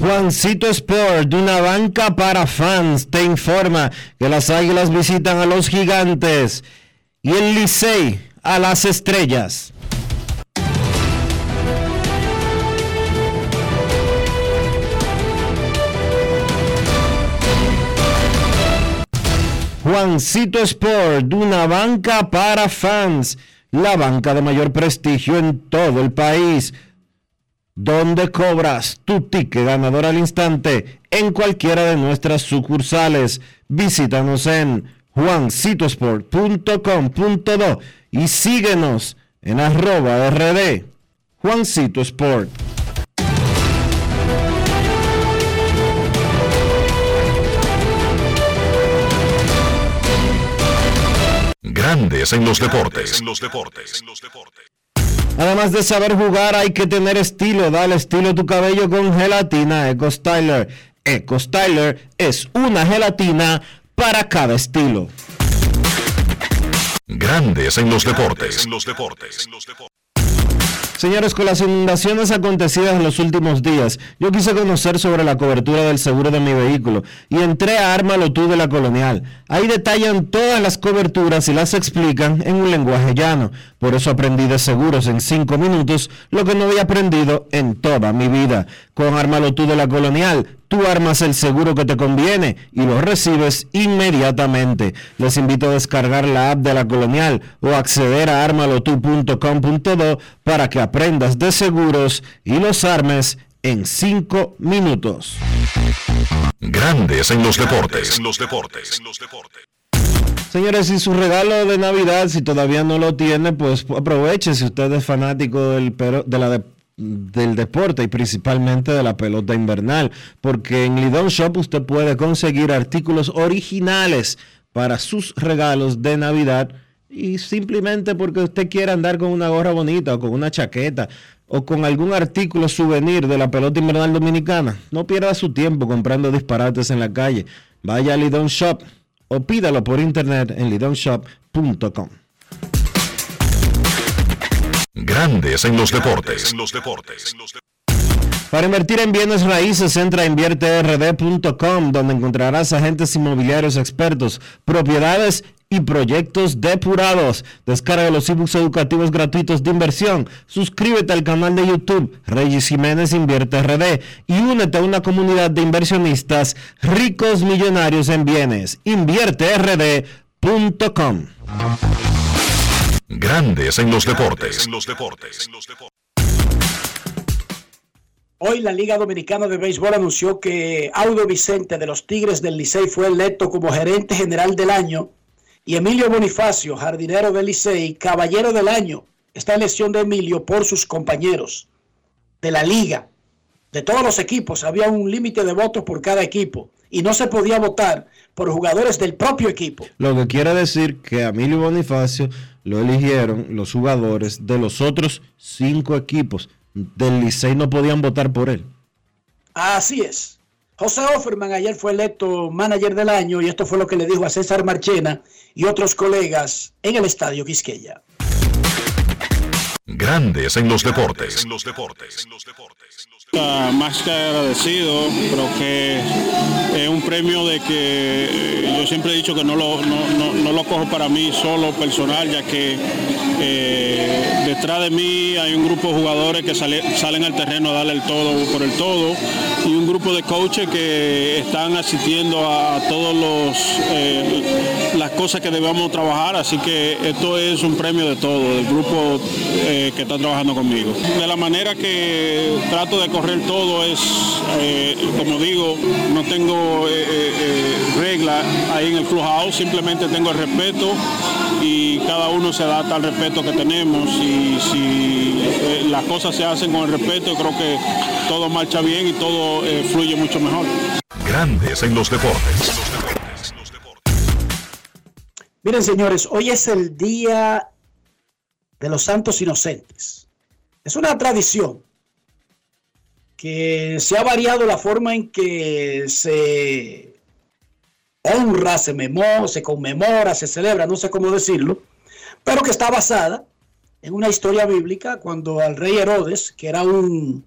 Juancito Sport, de una banca para fans, te informa que las águilas visitan a los gigantes y el Licey a las estrellas. Juancito Sport, de una banca para fans, la banca de mayor prestigio en todo el país donde cobras tu ticket ganador al instante en cualquiera de nuestras sucursales. Visítanos en juancitosport.com.do y síguenos en arroba rd Juancito Sport. Grandes en los deportes. Además de saber jugar, hay que tener estilo. Dale estilo a tu cabello con gelatina Eco Styler. Eco Styler es una gelatina para cada estilo. Grandes en los deportes. Señores, con las inundaciones acontecidas en los últimos días, yo quise conocer sobre la cobertura del seguro de mi vehículo y entré a Ármalo tú de la Colonial. Ahí detallan todas las coberturas y las explican en un lenguaje llano. Por eso aprendí de seguros en cinco minutos lo que no había aprendido en toda mi vida. Con Ármalo tú de la Colonial, tú armas el seguro que te conviene y lo recibes inmediatamente. Les invito a descargar la app de la Colonial o acceder a armalotu.com.do para que aprendas de seguros y los armes en cinco minutos. Grandes en los deportes. Señores, si su regalo de Navidad, si todavía no lo tiene, pues aproveche si usted es fanático del, de la del deporte y principalmente de la pelota invernal, porque en Lidon Shop usted puede conseguir artículos originales para sus regalos de Navidad y simplemente porque usted quiera andar con una gorra bonita o con una chaqueta o con algún artículo souvenir de la pelota invernal dominicana. No pierda su tiempo comprando disparates en la calle. Vaya a Lidon Shop o pídalo por internet en lidonshop.com. Grandes en los deportes. Para invertir en bienes raíces, entra a invierterd.com, donde encontrarás agentes inmobiliarios expertos, propiedades y proyectos depurados. Descarga los ebooks educativos gratuitos de inversión. Suscríbete al canal de YouTube Reyes Jiménez Invierte RD y únete a una comunidad de inversionistas ricos millonarios en bienes. InvierteRD.com. Grandes en los deportes. Hoy la Liga Dominicana de Béisbol anunció que Audo Vicente de los Tigres del Licey fue electo como gerente general del año y Emilio Bonifacio, jardinero del Licey, caballero del año. Esta elección de Emilio por sus compañeros de la liga, de todos los equipos, había un límite de votos por cada equipo y no se podía votar por jugadores del propio equipo. Lo que quiere decir que a Emilio Bonifacio lo eligieron los jugadores de los otros cinco equipos del Licey no podían votar por él. Así es. José Offerman ayer fue electo manager del año y esto fue lo que le dijo a César Marchena y otros colegas en el estadio Quisqueya. Grandes en los deportes. Más que agradecido, creo que es un premio de que eh, yo siempre he dicho que no lo, no, lo cojo para mí solo personal, ya que eh, detrás de mí hay un grupo de jugadores que salen al terreno a darle el todo por el todo y un grupo de coaches que están asistiendo a, todos los eh, las cosas que debemos trabajar, así que esto es un premio de todo, del grupo que está trabajando conmigo. De la manera que trato de correr todo es, eh, como digo, no tengo eh, eh, regla ahí en el clubhouse, simplemente tengo el respeto y cada uno se adapta al respeto que tenemos y si las cosas se hacen con el respeto, creo que todo marcha bien y todo fluye mucho mejor. Grandes en los deportes. Miren señores, hoy es el día de los santos inocentes. Es una tradición que se ha variado la forma en que se honra, se memora, se conmemora, se celebra, no sé cómo decirlo, pero que está basada en una historia bíblica cuando al rey Herodes, que era un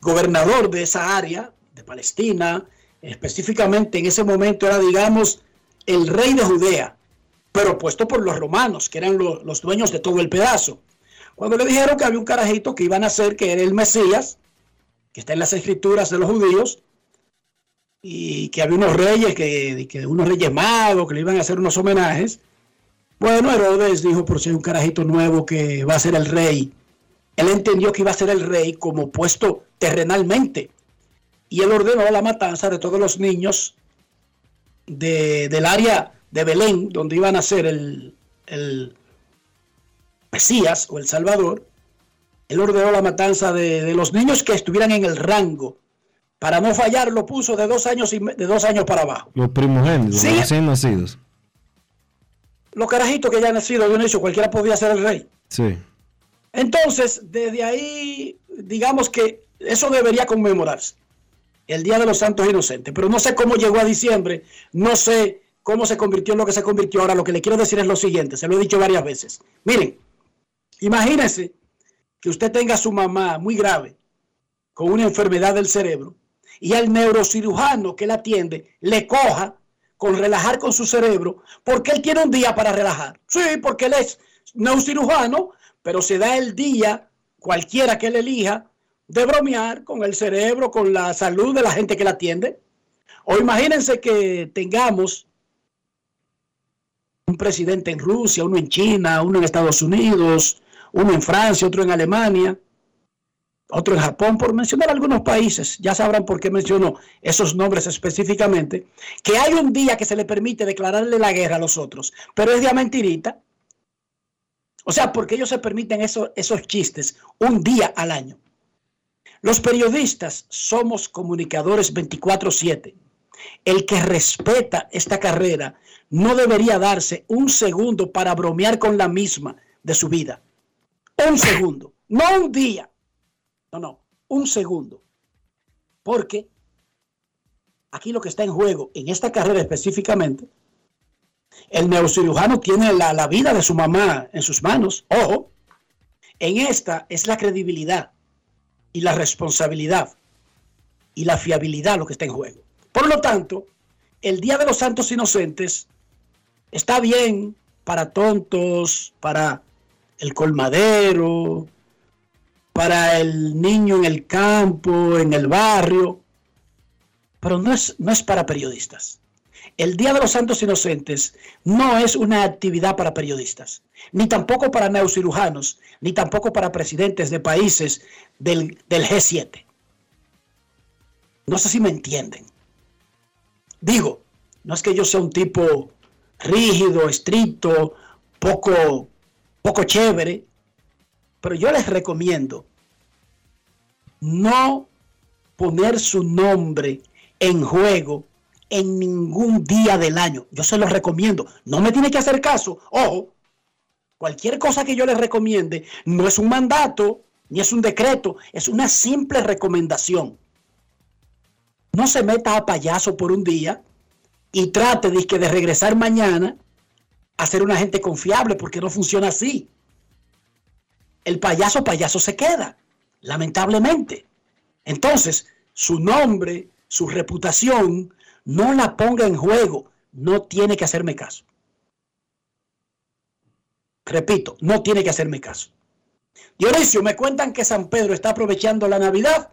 gobernador de esa área, de Palestina, específicamente en ese momento era, digamos, el rey de Judea, pero puesto por los romanos, que eran los dueños de todo el pedazo. Cuando le dijeron que había un carajito que iban a ser, que era el Mesías, que está en las escrituras de los judíos, y que había unos reyes, que, que unos reyes magos, que le iban a hacer unos homenajes. Bueno, Herodes dijo, por si hay un carajito nuevo que va a ser el rey. Él entendió que iba a ser el rey como puesto terrenalmente. Y él ordenó la matanza de todos los niños del área de Belén, donde iban a ser el, el Mesías o el Salvador él ordenó la matanza de, los niños que estuvieran en el rango. Para no fallar, lo puso de dos años, y, de dos años para abajo. Los primogénitos, los recién nacidos. Los carajitos que ya han nacido de un hecho, cualquiera podía ser el rey. Sí. Entonces, desde ahí, digamos que eso debería conmemorarse. El Día de los Santos Inocentes. Pero no sé cómo llegó a diciembre, no sé cómo se convirtió en lo que se convirtió. Ahora, lo que le quiero decir es lo siguiente, se lo he dicho varias veces. Miren, imagínense que usted tenga a su mamá muy grave con una enfermedad del cerebro y al neurocirujano que la atiende le coja con relajar con su cerebro, porque él tiene un día para relajar. Sí, porque él es neurocirujano, pero se da el día, cualquiera que él elija, de bromear con el cerebro, con la salud de la gente que la atiende. O imagínense que tengamos un presidente en Rusia, uno en China, uno en Estados Unidos, uno en Francia, otro en Alemania, otro en Japón, por mencionar algunos países, ya sabrán por qué menciono esos nombres específicamente, que hay un día que se le permite declararle la guerra a los otros, pero es día mentirita. O sea, porque ellos se permiten esos, esos chistes un día al año. Los periodistas somos comunicadores 24/7. El que respeta esta carrera no debería darse un segundo para bromear con la misma de su vida un segundo, no un día, No, no, un segundo. Porque aquí lo que está en juego, en esta carrera específicamente, el neurocirujano tiene la, la vida de su mamá en sus manos. Ojo, en esta es la credibilidad y la responsabilidad y la fiabilidad lo que está en juego. Por lo tanto, el Día de los Santos Inocentes está bien para tontos, para el colmadero, para el niño en el campo, en el barrio, pero no es, no es para periodistas. El Día de los Santos Inocentes no es una actividad para periodistas, ni tampoco para neurocirujanos, ni tampoco para presidentes de países del, del G7. No sé si me entienden. Digo, no es que yo sea un tipo rígido, estricto, poco, poco chévere, pero yo les recomiendo no poner su nombre en juego en ningún día del año. Yo se los recomiendo. No me tiene que hacer caso. Ojo, cualquier cosa que yo les recomiende no es un mandato ni es un decreto, es una simple recomendación. No se meta a payaso por un día y trate de, de regresar mañana a ser una gente confiable porque no funciona así. El payaso payaso se queda, lamentablemente. Entonces, su nombre, su reputación, no la ponga en juego. No tiene que hacerme caso. Repito, no tiene que hacerme caso. Dionisio, me cuentan que San Pedro está aprovechando la Navidad,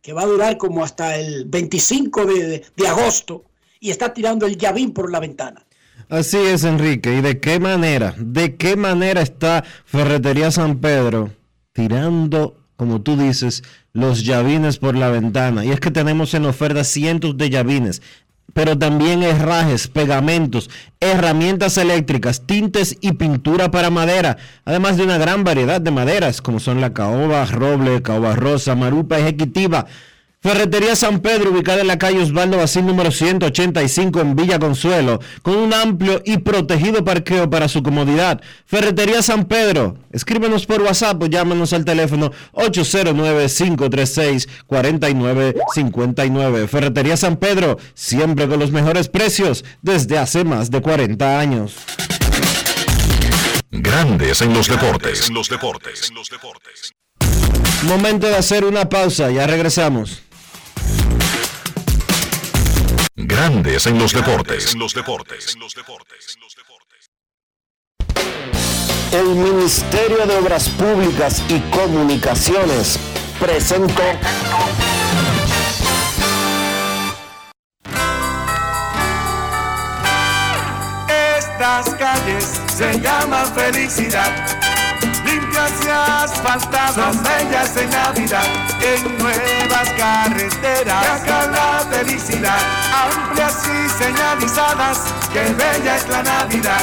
que va a durar como hasta el 25 de, de agosto, y está tirando el llavín por la ventana. Así es, Enrique. ¿Y de qué manera? ¿De qué manera está Ferretería San Pedro tirando, como tú dices, los llavines por la ventana? Y es que tenemos en oferta cientos de llavines, pero también herrajes, pegamentos, herramientas eléctricas, tintes y pintura para madera, además de una gran variedad de maderas, como son la caoba, roble, caoba rosa, marupa ejecutiva Ferretería San Pedro, ubicada en la calle Osvaldo Basil número 185 en Villa Consuelo, con un amplio y protegido parqueo para su comodidad. Ferretería San Pedro, escríbenos por WhatsApp o llámanos al teléfono 809-536-4959. Ferretería San Pedro, siempre con los mejores precios desde hace más de 40 años. Grandes en los deportes. En los deportes. Momento de hacer una pausa, ya regresamos. Grandes en los deportes. los deportes. El Ministerio de Obras Públicas y Comunicaciones presentó. Estas calles se llaman felicidad limpias y asfaltadas, son bellas en Navidad, en nuevas carreteras, acá la felicidad, amplias y señalizadas, que bella es la Navidad.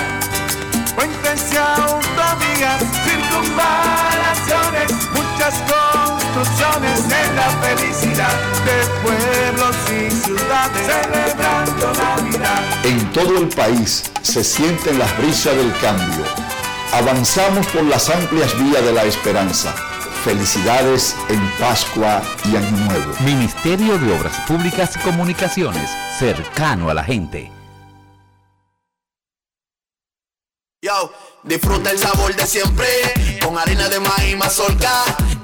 Cuéntense autovías, circunvalaciones, muchas construcciones en la felicidad de pueblos y ciudades, celebrando Navidad. En todo el país se sienten las brisas del cambio Avanzamos por las amplias vías de la esperanza. Felicidades en Pascua y Año Nuevo. Ministerio de Obras Públicas y Comunicaciones, cercano a la gente. Yo, disfruta el sabor de siempre, con harina de maíz mazorca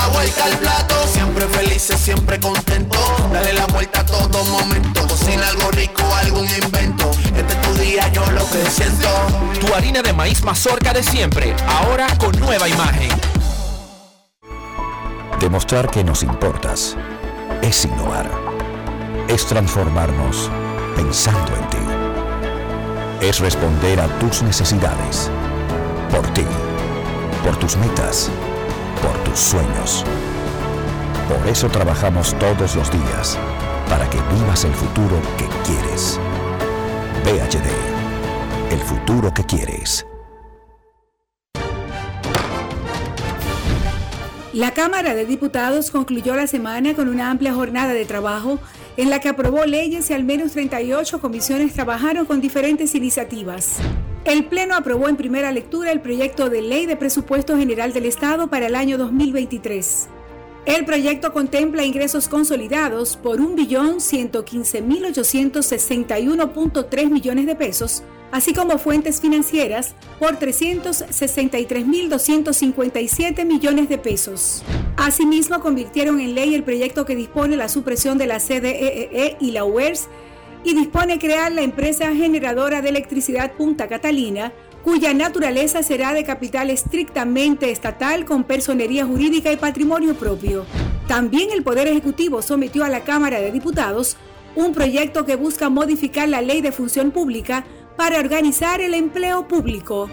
La vuelta al plato, siempre felices, siempre contento. Dale la vuelta a todo momento, cocina algo rico, algún invento. Este es tu día, yo lo que siento. Tu harina de maíz mazorca de siempre, ahora con nueva imagen. Demostrar que nos importas es innovar. Es transformarnos pensando en ti. Es responder a tus necesidades. Por ti. Por tus metas por tus sueños. Por eso trabajamos todos los días, para que vivas el futuro que quieres. PHD, el futuro que quieres. La Cámara de Diputados concluyó la semana con una amplia jornada de trabajo en la que aprobó leyes y al menos 38 comisiones trabajaron con diferentes iniciativas. El Pleno aprobó en primera lectura el proyecto de ley de presupuesto general del Estado para el año 2023. El proyecto contempla ingresos consolidados por 1.115.861.3 millones de pesos, así como fuentes financieras por 363.257 millones de pesos. Asimismo, convirtieron en ley el proyecto que dispone la supresión de la CDEE e y la UERS y dispone crear la empresa generadora de electricidad Punta Catalina, cuya naturaleza será de capital estrictamente estatal con personería jurídica y patrimonio propio. También el Poder Ejecutivo sometió a la Cámara de Diputados un proyecto que busca modificar la ley de función pública para organizar el empleo público.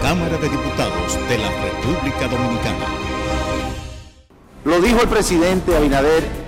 Cámara de Diputados de la República Dominicana. Lo dijo el presidente Abinader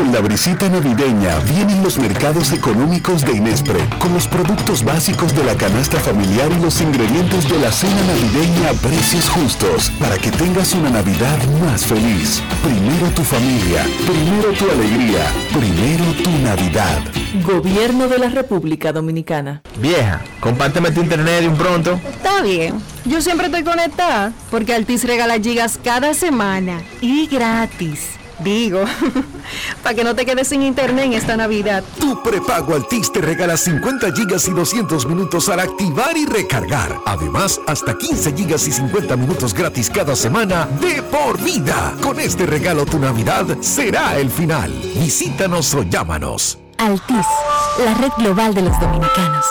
con la brisita navideña vienen los mercados económicos de Inespre, con los productos básicos de la canasta familiar y los ingredientes de la cena navideña a precios justos, para que tengas una Navidad más feliz. Primero tu familia, primero tu alegría, primero tu Navidad. Gobierno de la República Dominicana. Vieja, compárteme tu internet de un pronto. Está bien. Yo siempre estoy conectada, porque Altis regala gigas cada semana y gratis. Digo, para que no te quedes sin internet en esta Navidad. Tu prepago Altis te regala 50 gigas y 200 minutos al activar y recargar. Además, hasta 15 gigas y 50 minutos gratis cada semana de por vida. Con este regalo tu Navidad será el final. Visítanos o llámanos. Altis, la red global de los dominicanos.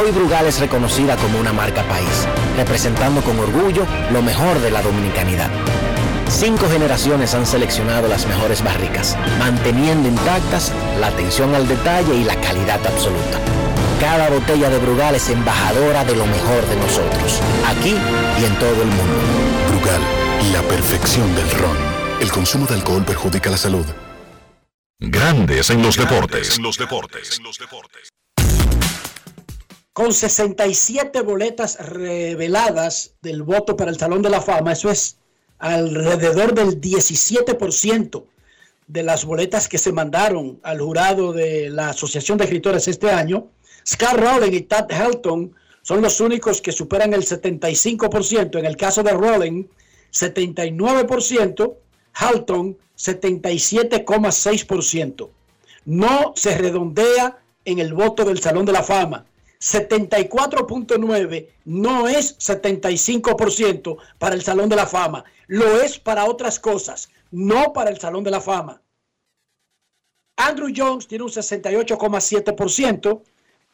Hoy Brugal es reconocida como una marca país, representando con orgullo lo mejor de la dominicanidad. Cinco generaciones han seleccionado las mejores barricas, manteniendo intactas la atención al detalle y la calidad absoluta. Cada botella de Brugal es embajadora de lo mejor de nosotros, aquí y en todo el mundo. Brugal, la perfección del ron. El consumo de alcohol perjudica la salud. Grandes en los deportes. En los deportes. Con 67 boletas reveladas del voto para el Salón de la Fama, eso es alrededor del 17% de las boletas que se mandaron al jurado de la Asociación de Escritores este año, Scott Rowling y Tad Helton son los únicos que superan el 75%. En el caso de Rowling, 79%, Halton 77,6%. No se redondea en el voto del Salón de la Fama. 74.9 no es 75% para el Salón de la Fama, lo es para otras cosas, no para el Salón de la Fama. Andrew Jones tiene un 68,7%,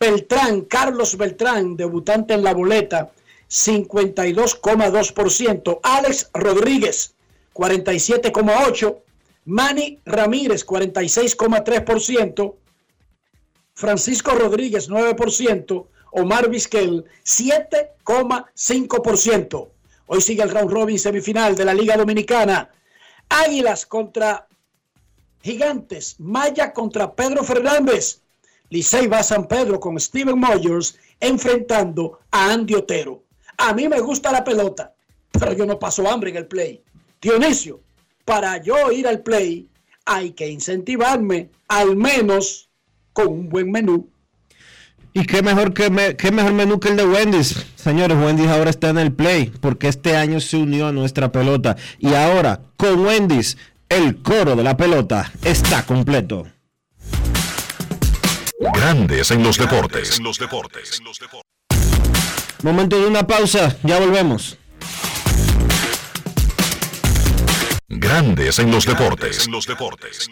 Beltrán, Carlos Beltrán, debutante en la boleta, 52,2%, Alex Rodríguez, 47,8%, Manny Ramírez, 46,3%, Francisco Rodríguez 9%, Omar Vizquel 7,5%. Hoy sigue el round robin semifinal de la Liga Dominicana. Águilas contra Gigantes, Maya contra Pedro Fernández. Licey va a San Pedro con Steven Moyers enfrentando a Andy Otero. A mí me gusta la pelota, pero yo no paso hambre en el play. Dionisio, para yo ir al play hay que incentivarme al menos con un buen menú. Y qué mejor, que mejor menú que el de Wendy's. Señores, Wendy's ahora está en el play porque este año se unió a nuestra pelota. Y ahora, con Wendy's, el coro de la pelota está completo. Grandes en los deportes. En los deportes. Momento de una pausa, ya volvemos. Grandes en los deportes. En los deportes.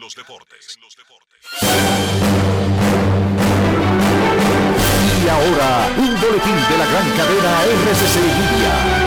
Y ahora, un boletín de la gran cadena RCC Libia.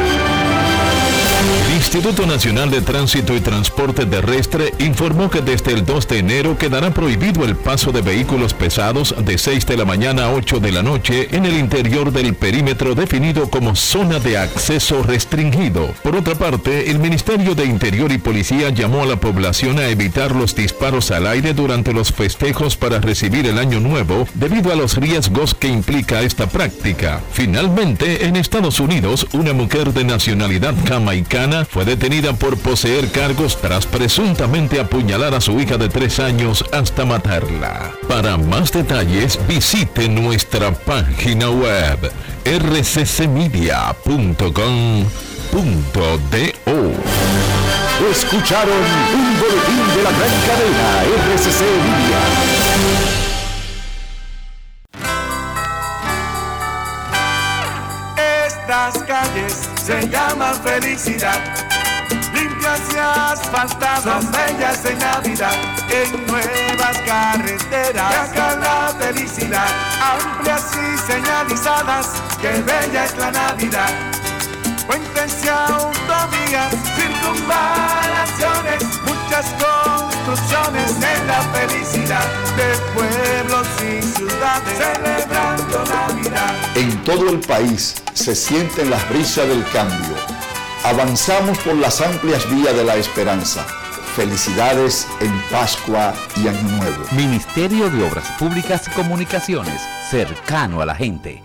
Instituto Nacional de Tránsito y Transporte Terrestre informó que desde el 2 de enero quedará prohibido el paso de vehículos pesados de 6 de la mañana a 8 de la noche en el interior del perímetro definido como zona de acceso restringido. Por otra parte, el Ministerio de Interior y Policía llamó a la población a evitar los disparos al aire durante los festejos para recibir el año nuevo debido a los riesgos que implica esta práctica. Finalmente, en Estados Unidos, una mujer de nacionalidad jamaicana fue detenida por poseer cargos tras presuntamente apuñalar a su hija de tres años hasta matarla. Para más detalles, visite nuestra página web rccmedia.com.do. Escucharon un boletín de la gran cadena RCC Media. Estas calles se llaman felicidad. Limpias y asfaltadas, bellas en Navidad. En nuevas carreteras, y la felicidad. Amplias y señalizadas, que bella es la Navidad. Puentes y autovías, circunvalaciones, muchas construcciones en la felicidad de pueblos y ciudades celebrando Navidad. En todo el país se sienten las brisas del cambio. Avanzamos por las amplias vías de la esperanza. Felicidades en Pascua y Año Nuevo. Ministerio de Obras Públicas y Comunicaciones, cercano a la gente.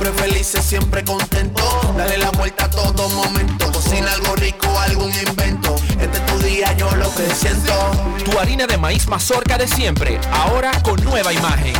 siempre felices, siempre contento. Dale la vuelta a todo momento. Cocina algo rico, algún invento. Este es tu día, yo lo que siento. Tu harina de maíz mazorca de siempre, ahora con nueva imagen.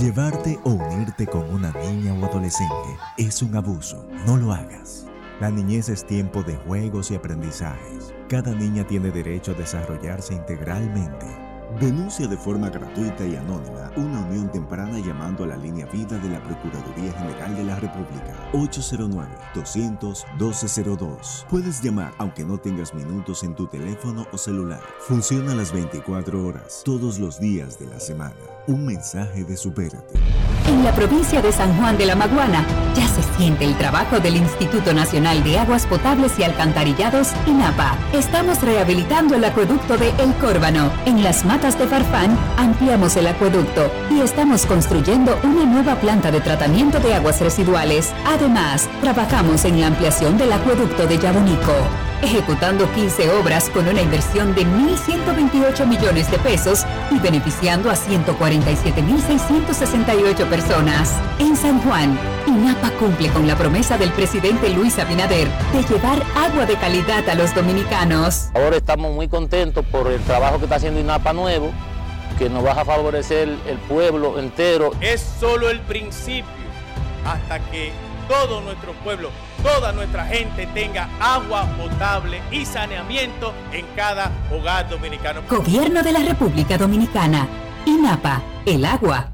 Llevarte o unirte con una niña o adolescente es un abuso. No lo hagas. La niñez es tiempo de juegos y aprendizajes. Cada niña tiene derecho a desarrollarse integralmente. Denuncia de forma gratuita y anónima una unión temprana llamando a la línea vida de la Procuraduría General de la República 809-200-1202. Puedes llamar aunque no tengas minutos en tu teléfono o celular. Funciona las 24 horas, todos los días de la semana. Un mensaje de Supérate. En la provincia de San Juan de la Maguana ya se siente el trabajo del Instituto Nacional de Aguas Potables y Alcantarillados, INAPA. Estamos rehabilitando el acueducto de El Córbano. En las matas de Farfán ampliamos el acueducto y estamos construyendo una nueva planta de tratamiento de aguas residuales. Además, trabajamos en la ampliación del acueducto de Yabonico ejecutando 15 obras con una inversión de 1.128 millones de pesos y beneficiando a 147.668 personas. En San Juan, INAPA cumple con la promesa del presidente Luis Abinader de llevar agua de calidad a los dominicanos. Ahora estamos muy contentos por el trabajo que está haciendo INAPA nuevo, que nos va a favorecer el pueblo entero. Es solo el principio hasta que todo nuestro pueblo, toda nuestra gente tenga agua potable y saneamiento en cada hogar dominicano. Gobierno de la República Dominicana. INAPA. El agua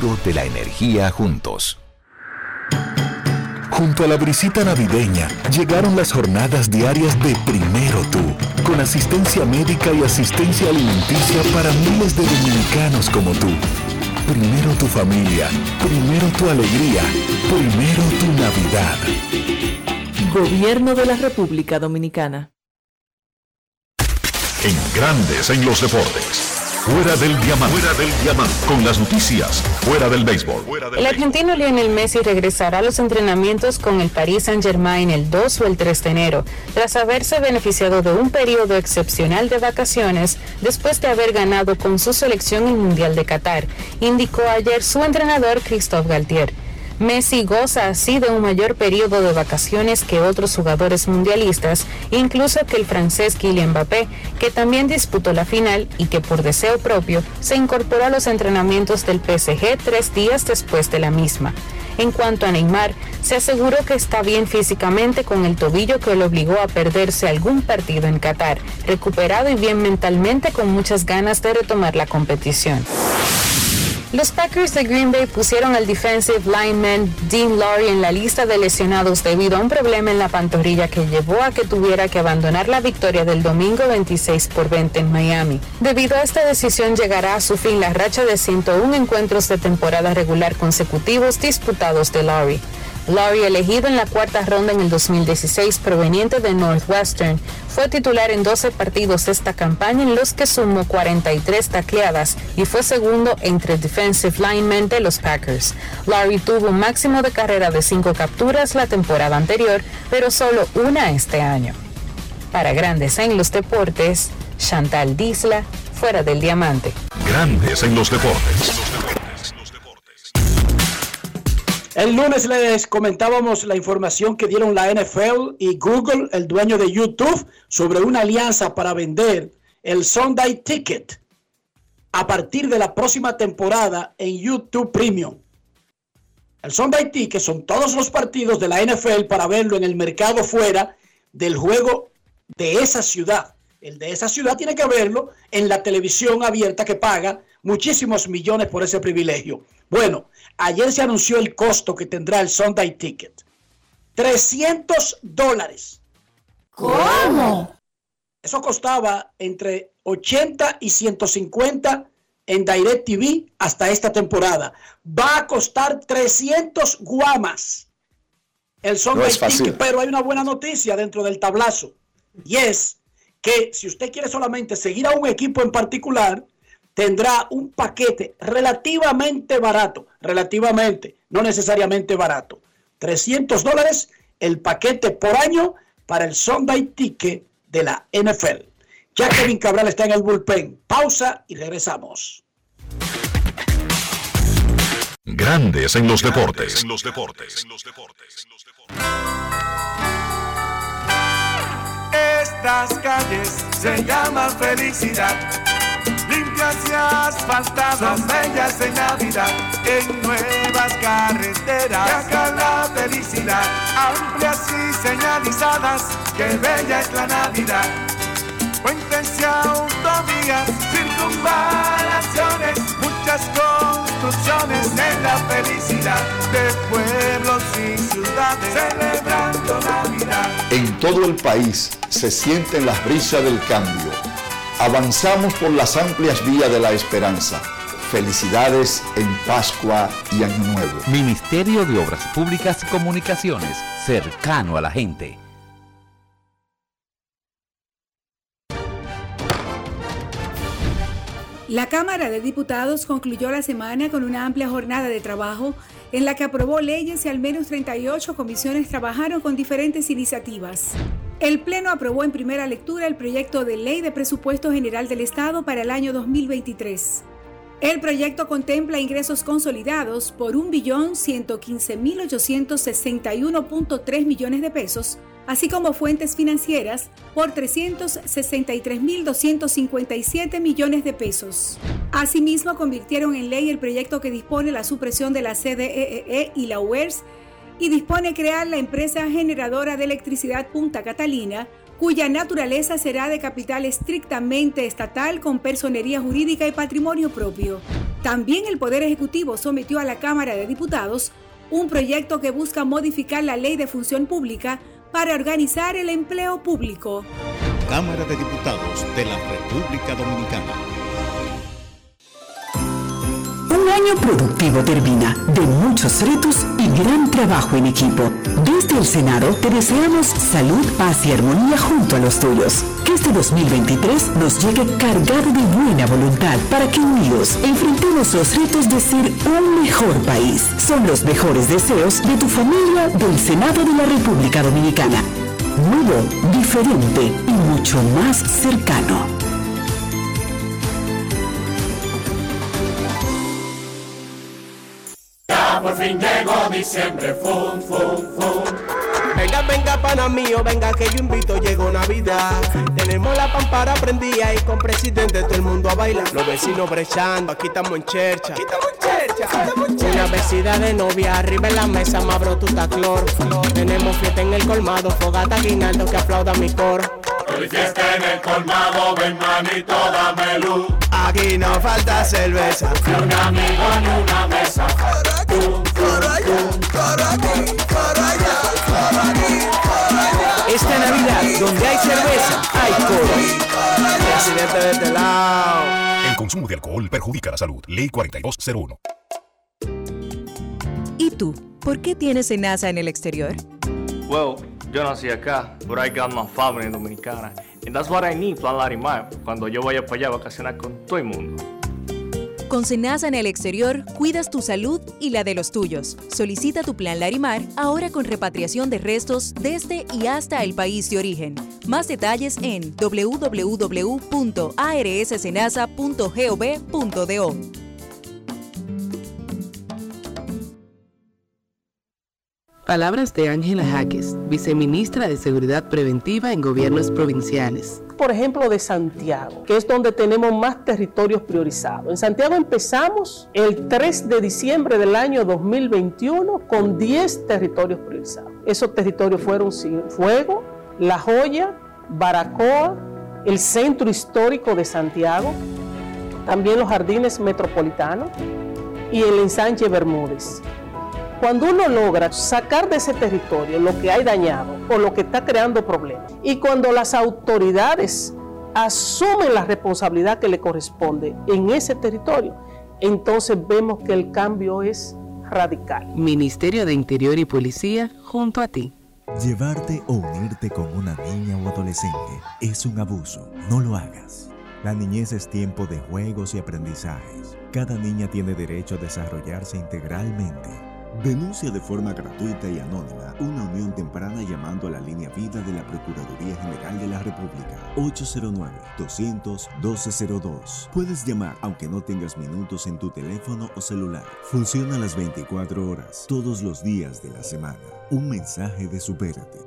de la energía juntos. Junto a la brisita navideña llegaron las jornadas diarias de Primero Tú, con asistencia médica y asistencia alimenticia para miles de dominicanos como tú. Primero tu familia, primero tu alegría, primero tu Navidad. Gobierno de la República Dominicana. En Grandes en los Deportes. Fuera del diamante. Fuera del diamante. Con las noticias. Fuera del béisbol. El argentino Lionel Messi regresará a los entrenamientos con el Paris Saint-Germain el 2 o el 3 de enero, tras haberse beneficiado de un periodo excepcional de vacaciones después de haber ganado con su selección el Mundial de Qatar, indicó ayer su entrenador Christophe Galtier. Messi goza así de un mayor periodo de vacaciones que otros jugadores mundialistas, incluso que el francés Kylian Mbappé, que también disputó la final y que por deseo propio se incorporó a los entrenamientos del PSG tres días después de la misma. En cuanto a Neymar, se aseguró que está bien físicamente con el tobillo que lo obligó a perderse algún partido en Qatar, recuperado y bien mentalmente con muchas ganas de retomar la competición. Los Packers de Green Bay pusieron al defensive lineman Dean Laurie en la lista de lesionados debido a un problema en la pantorrilla que llevó a que tuviera que abandonar la victoria del domingo 26 por 20 en Miami. Debido a esta decisión llegará a su fin la racha de 101 encuentros de temporada regular consecutivos disputados de Laurie. Laurie, elegido en la cuarta ronda en el 2016 proveniente de Northwestern, fue titular en 12 partidos esta campaña en los que sumó 43 tacleadas y fue segundo entre defensive linemen de los Packers. Laurie tuvo un máximo de carrera de 5 capturas la temporada anterior, pero solo una este año. Para Grandes en los Deportes, Chantal Disla, fuera del diamante. Grandes en los deportes. El lunes les comentábamos la información que dieron la NFL y Google, el dueño de YouTube, sobre una alianza para vender el Sunday Ticket a partir de la próxima temporada en YouTube Premium. El Sunday Ticket son todos los partidos de la NFL para verlo en el mercado fuera del juego de esa ciudad. El de esa ciudad tiene que verlo en la televisión abierta que paga muchísimos millones por ese privilegio. Bueno, ayer se anunció el costo que tendrá el Sunday Ticket. 300 dólares. ¿Cómo? Eso costaba entre 80 y 150 en Direct TV hasta esta temporada. Va a costar 300 guamas el Sunday Ticket, pero hay una buena noticia dentro del tablazo. Y es que si usted quiere solamente seguir a un equipo en particular, tendrá un paquete relativamente barato, relativamente, no necesariamente barato. 300 dólares el paquete por año para el Sunday Ticket de la NFL. Ya Kevin Cabral está en el bullpen. Pausa y regresamos. Grandes en los deportes. En los deportes. Estas calles se llaman felicidad limpias y asfaltadas, son bellas en Navidad, en nuevas carreteras, y acá la felicidad, amplias y señalizadas, que bella es la Navidad. Puentes y autovías, circunvalaciones, muchas construcciones en la felicidad de pueblos y ciudades celebrando Navidad. En todo el país se sienten las brisas del cambio Avanzamos por las amplias vías de la esperanza. Felicidades en Pascua y Año Nuevo. Ministerio de Obras Públicas y Comunicaciones, cercano a la gente. La Cámara de Diputados concluyó la semana con una amplia jornada de trabajo en la que aprobó leyes y al menos 38 comisiones trabajaron con diferentes iniciativas. El Pleno aprobó en primera lectura el proyecto de ley de presupuesto general del Estado para el año 2023. El proyecto contempla ingresos consolidados por 1.115.861.3 millones de pesos, así como fuentes financieras por 363.257 millones de pesos. Asimismo, convirtieron en ley el proyecto que dispone la supresión de la CDEE e y la UERS y dispone crear la empresa generadora de electricidad Punta Catalina, cuya naturaleza será de capital estrictamente estatal con personería jurídica y patrimonio propio. También el Poder Ejecutivo sometió a la Cámara de Diputados un proyecto que busca modificar la ley de función pública para organizar el empleo público. Cámara de Diputados de la República Dominicana. Un año productivo termina, de muchos retos y gran trabajo en equipo. Desde el Senado te deseamos salud, paz y armonía junto a los tuyos. Que este 2023 nos llegue cargado de buena voluntad para que unidos enfrentemos los retos de ser un mejor país. Son los mejores deseos de tu familia del Senado de la República Dominicana. Nuevo, diferente y mucho más cercano. Ya por fin llegó diciembre, fum, fum, fum. Venga, venga, pana mío, venga que yo invito, llegó Navidad. Tenemos la pampara prendida y con presidente todo el mundo a bailar. Los vecinos brechando, aquí estamos en chercha. Aquí estamos en chercha, aquí estamos en chercha. Una vecina de novia, arriba en la mesa, mabro tu taclor. Tenemos fiesta en el colmado, fogata guinaldo que aplauda mi coro. Hoy fiesta en el colmado, ven manito, dame luz. Aquí no falta cerveza. Ni un amigo ni una mesa. Esta Navidad, donde hay cerveza, hay coro. De este lado. El consumo de alcohol perjudica la salud. Ley 4201. ¿Y tú? ¿Por qué tienes enaza en el exterior? Well, yo nací acá, but I got my family dominicana. And that's what I need, Plan Larimar, cuando yo vaya para allá a vacacionar con todo el mundo. Con Senasa en el exterior, cuidas tu salud y la de los tuyos. Solicita tu plan Larimar ahora con repatriación de restos desde y hasta el país de origen. Más detalles en www.arssenasa.gov.do. Palabras de Ángela Jaques, viceministra de Seguridad Preventiva en Gobiernos Provinciales. Por ejemplo, de Santiago, que es donde tenemos más territorios priorizados. En Santiago empezamos el 3 de diciembre del año 2021 con 10 territorios priorizados. Esos territorios fueron Fuego, La Joya, Baracoa, el Centro Histórico de Santiago, también los Jardines Metropolitanos y el Ensanche Bermúdez. Cuando uno logra sacar de ese territorio lo que hay dañado o lo que está creando problemas, y cuando las autoridades asumen la responsabilidad que le corresponde en ese territorio, entonces vemos que el cambio es radical. Ministerio de Interior y Policía, junto a ti. Llevarte o unirte con una niña o adolescente es un abuso. No lo hagas. La niñez es tiempo de juegos y aprendizajes. Cada niña tiene derecho a desarrollarse integralmente. Denuncia de forma gratuita y anónima una unión temprana llamando a la línea vida de la Procuraduría General de la República 809-200-1202. Puedes llamar aunque no tengas minutos en tu teléfono o celular. Funciona las 24 horas, todos los días de la semana. Un mensaje de Supérate.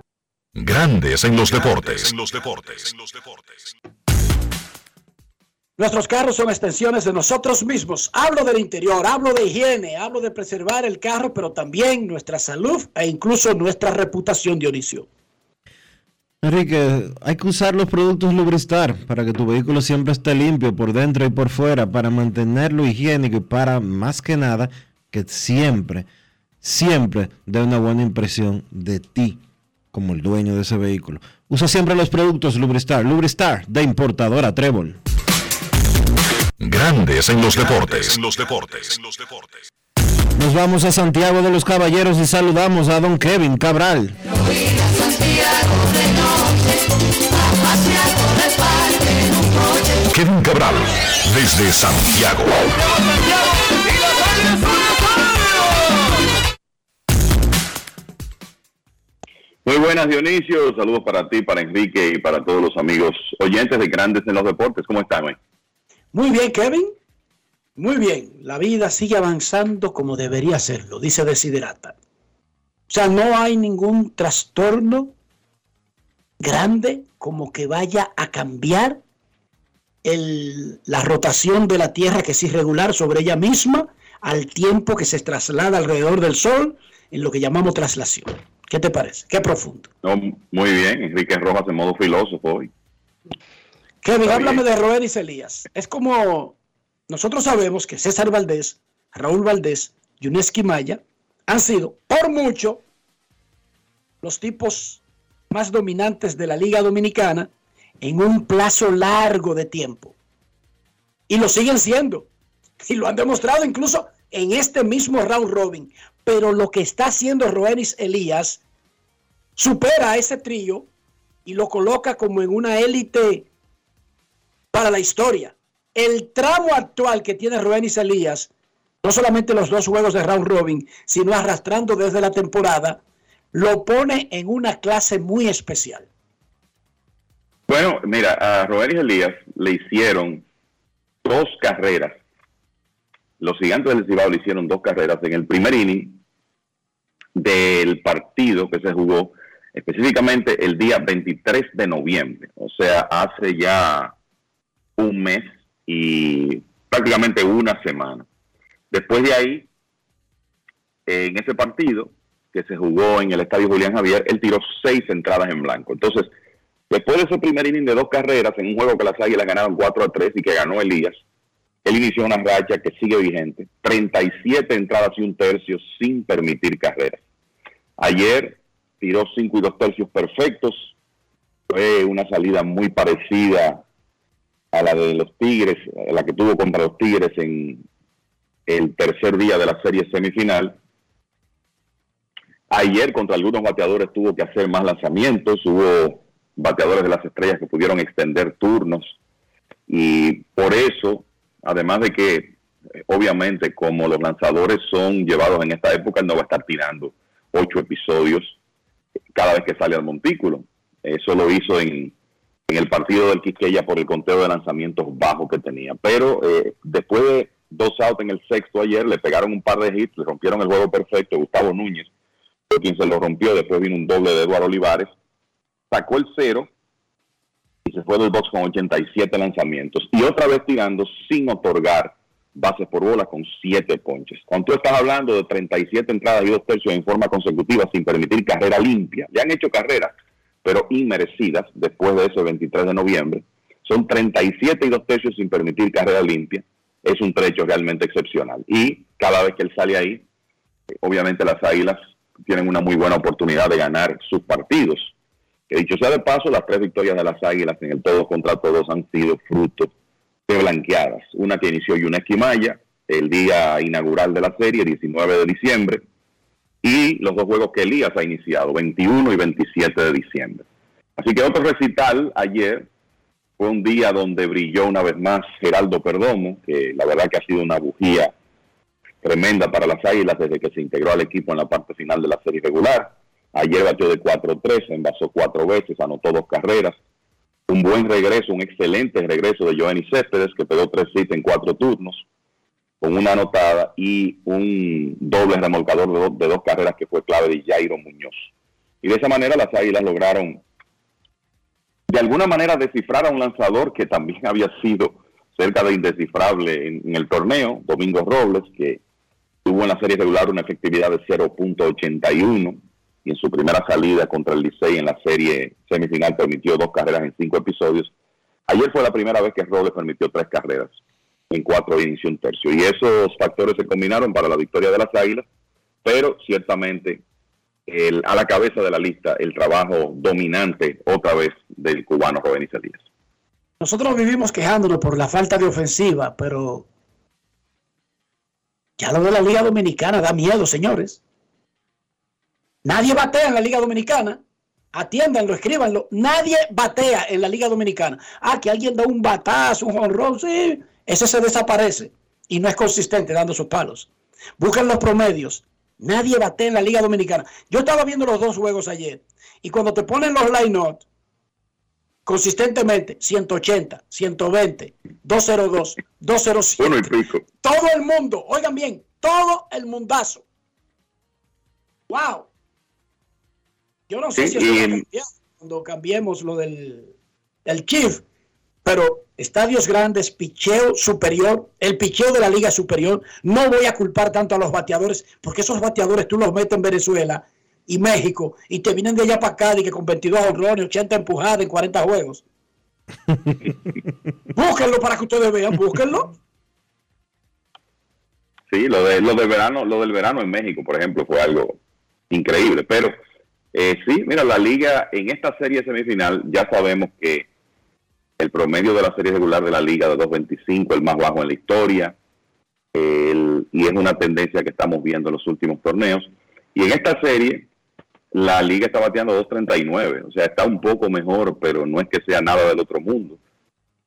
Grandes en los deportes. En los deportes. Nuestros carros son extensiones de nosotros mismos. Hablo del interior, hablo de higiene, hablo de preservar el carro, pero también nuestra salud e incluso nuestra reputación, Dionisio. Enrique, hay que usar los productos Lubristar para que tu vehículo siempre esté limpio por dentro y por fuera, para mantenerlo higiénico y para, más que nada, que siempre, siempre dé una buena impresión de ti como el dueño de ese vehículo. Usa siempre los productos Lubristar. Lubristar de importadora Trébol. Grandes en los deportes. los deportes. Nos vamos a Santiago de los Caballeros y saludamos a don Kevin Cabral. Kevin Cabral, desde Santiago. Muy buenas, Dionisio. Saludos para ti, para Enrique y para todos los amigos oyentes de Grandes en los Deportes. ¿Cómo están hoy? Muy bien, Kevin. Muy bien. La vida sigue avanzando como debería serlo, dice Desiderata. O sea, no hay ningún trastorno grande como que vaya a cambiar la rotación de la Tierra, que es irregular sobre ella misma, al tiempo que se traslada alrededor del Sol, en lo que llamamos traslación. ¿Qué te parece? Qué profundo. Muy bien, Enrique Rojas en modo filósofo hoy. Kevin, Está háblame bien. de Roeris Elías. Es como nosotros sabemos que César Valdés, Raúl Valdés, Yuneski Maya han sido por mucho los tipos más dominantes de la Liga Dominicana en un plazo largo de tiempo. Y lo siguen siendo. Y lo han demostrado incluso en este mismo round robin. Pero lo que está haciendo Roenis Elías supera a ese trío y lo coloca como en una élite para la historia. El tramo actual que tiene Roenis Elías, no solamente los dos juegos de round robin, sino arrastrando desde la temporada, lo pone en una clase muy especial. Bueno, mira, a Roenis Elías le hicieron dos carreras. Los gigantes del Cibao le hicieron dos carreras en el primer inning del partido que se jugó específicamente el día 23 de noviembre, o sea, hace ya un mes y prácticamente una semana. Después de ahí, en ese partido que se jugó en el Estadio Julián Javier, él tiró seis entradas en blanco. Entonces, después de ese primer inning de dos carreras en un juego que las Águilas ganaron 4 a 3 y que ganó Elías, él inició una racha que sigue vigente, 37 entradas y un tercio sin permitir carreras. Ayer tiró 5 y 2 tercios perfectos, fue una salida muy parecida a la de los Tigres, la que tuvo contra los Tigres en el tercer día de la serie semifinal. Ayer contra algunos bateadores tuvo que hacer más lanzamientos, hubo bateadores de las estrellas que pudieron extender turnos y por eso Además de que, obviamente, como los lanzadores son llevados en esta época, no va a estar tirando ocho episodios cada vez que sale al montículo. Eso lo hizo en, el partido del Quiqueya por el conteo de lanzamientos bajo que tenía. Pero eh, después de dos outs en el sexto ayer, le pegaron un par de hits, le rompieron el juego perfecto. Gustavo Núñez fue quien se lo rompió. Después vino un doble de Eduardo Olivares. Sacó el cero y se fue del box con 87 lanzamientos y otra vez tirando sin otorgar bases por bola con 7 ponches. Cuando tú estás hablando de 37 entradas y 2 tercios en forma consecutiva sin permitir carrera limpia, ya han hecho carreras, pero inmerecidas después de ese 23 de noviembre, son 37 y 2 tercios sin permitir carrera limpia, es un trecho realmente excepcional. Y cada vez que él sale ahí, obviamente las Águilas tienen una muy buena oportunidad de ganar sus partidos dicho sea de paso, las tres victorias de las Águilas en el todos contra todos han sido fruto de blanqueadas. Una que inició una Esquimaya el día inaugural de la serie, 19 de diciembre, y los dos juegos que Elías ha iniciado, 21 y 27 de diciembre. Así que otro recital ayer fue un día donde brilló una vez más Geraldo Perdomo, que la verdad que ha sido una bujía tremenda para las Águilas desde que se integró al equipo en la parte final de la serie regular. Ayer batió de 4-3, envasó cuatro veces, anotó dos carreras. Un buen regreso, un excelente regreso de Joanny Céspedes, que pegó tres hits en cuatro turnos, con una anotada y un doble remolcador de, dos carreras que fue clave de Jairo Muñoz. Y de esa manera las Águilas lograron, de alguna manera, descifrar a un lanzador que también había sido cerca de indescifrable en, en el torneo, Domingo Robles, que tuvo en la serie regular una efectividad de 0.81 y en su primera salida contra el Licey en la serie semifinal permitió dos carreras en cinco episodios. Ayer fue la primera vez que Robles permitió tres carreras en cuatro y inició un tercio. Y esos factores se combinaron para la victoria de las Águilas, pero ciertamente el, a la cabeza de la lista el trabajo dominante otra vez del cubano Rubén Díaz. Nosotros vivimos quejándonos por la falta de ofensiva, pero ya lo de la Liga Dominicana da miedo, señores. Nadie batea en la Liga Dominicana. Atiéndanlo, escríbanlo. Nadie batea en la Liga Dominicana. Ah, que alguien da un batazo, un honrón, sí. Ese se desaparece y no es consistente dando sus palos. Busquen los promedios. Nadie batea en la Liga Dominicana. Yo estaba viendo los dos juegos ayer y cuando te ponen los line consistentemente 180, 120, 202, 207. Todo el mundo, oigan bien, todo el mundazo. Wow. Yo no sé si es cuando cambiemos lo del, del Chief, pero estadios grandes, picheo superior, el picheo de la liga superior. No voy a culpar tanto a los bateadores, porque esos bateadores tú los metes en Venezuela y México y te vienen de allá para acá y que con 22 honrones, 80 empujadas en 40 juegos. búsquenlo para que ustedes vean, búsquenlo. Sí, lo de lo del verano, lo del verano en México, por ejemplo, fue algo increíble, pero eh, sí, mira, la liga en esta serie semifinal ya sabemos que el promedio de la serie regular de la liga de 2.25, el más bajo en la historia. Y es una tendencia que estamos viendo en los últimos torneos. Y en esta serie, la liga está bateando 2.39, o sea, está un poco mejor, pero no es que sea nada del otro mundo.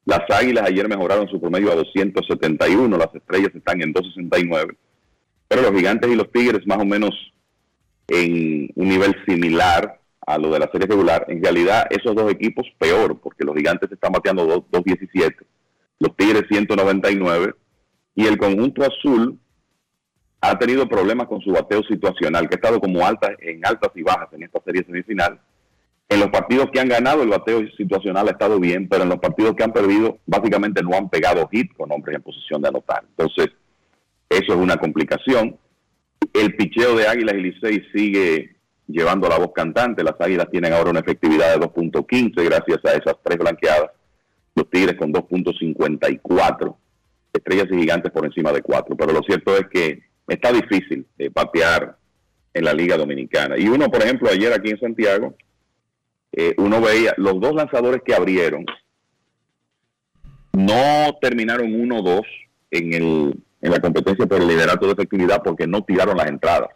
Las Águilas ayer mejoraron su promedio a 271, las Estrellas están en 269, pero los Gigantes y los Tigres más o menos en un nivel similar a lo de la serie regular. En realidad, esos dos equipos peor, porque los Gigantes están bateando 2 217, los Tigres 199, y el conjunto azul ha tenido problemas con su bateo situacional, que ha estado como altas, en altas y bajas en esta serie semifinal. En los partidos que han ganado, el bateo situacional ha estado bien, pero en los partidos que han perdido, básicamente no han pegado hit con hombres en posición de anotar. Entonces, eso es una complicación. El picheo de Águilas y Licey sigue llevando la voz cantante. Las Águilas tienen ahora una efectividad de 2.15 gracias a esas tres blanqueadas. Los Tigres con 2.54. Estrellas y Gigantes por encima de 4. Pero lo cierto es que está difícil eh, batear en la Liga Dominicana. Y uno, por ejemplo, ayer aquí en Santiago, eh, uno veía los dos lanzadores que abrieron no terminaron 1-2 en, el, en la competencia por el liderato de efectividad porque no tiraron las entradas.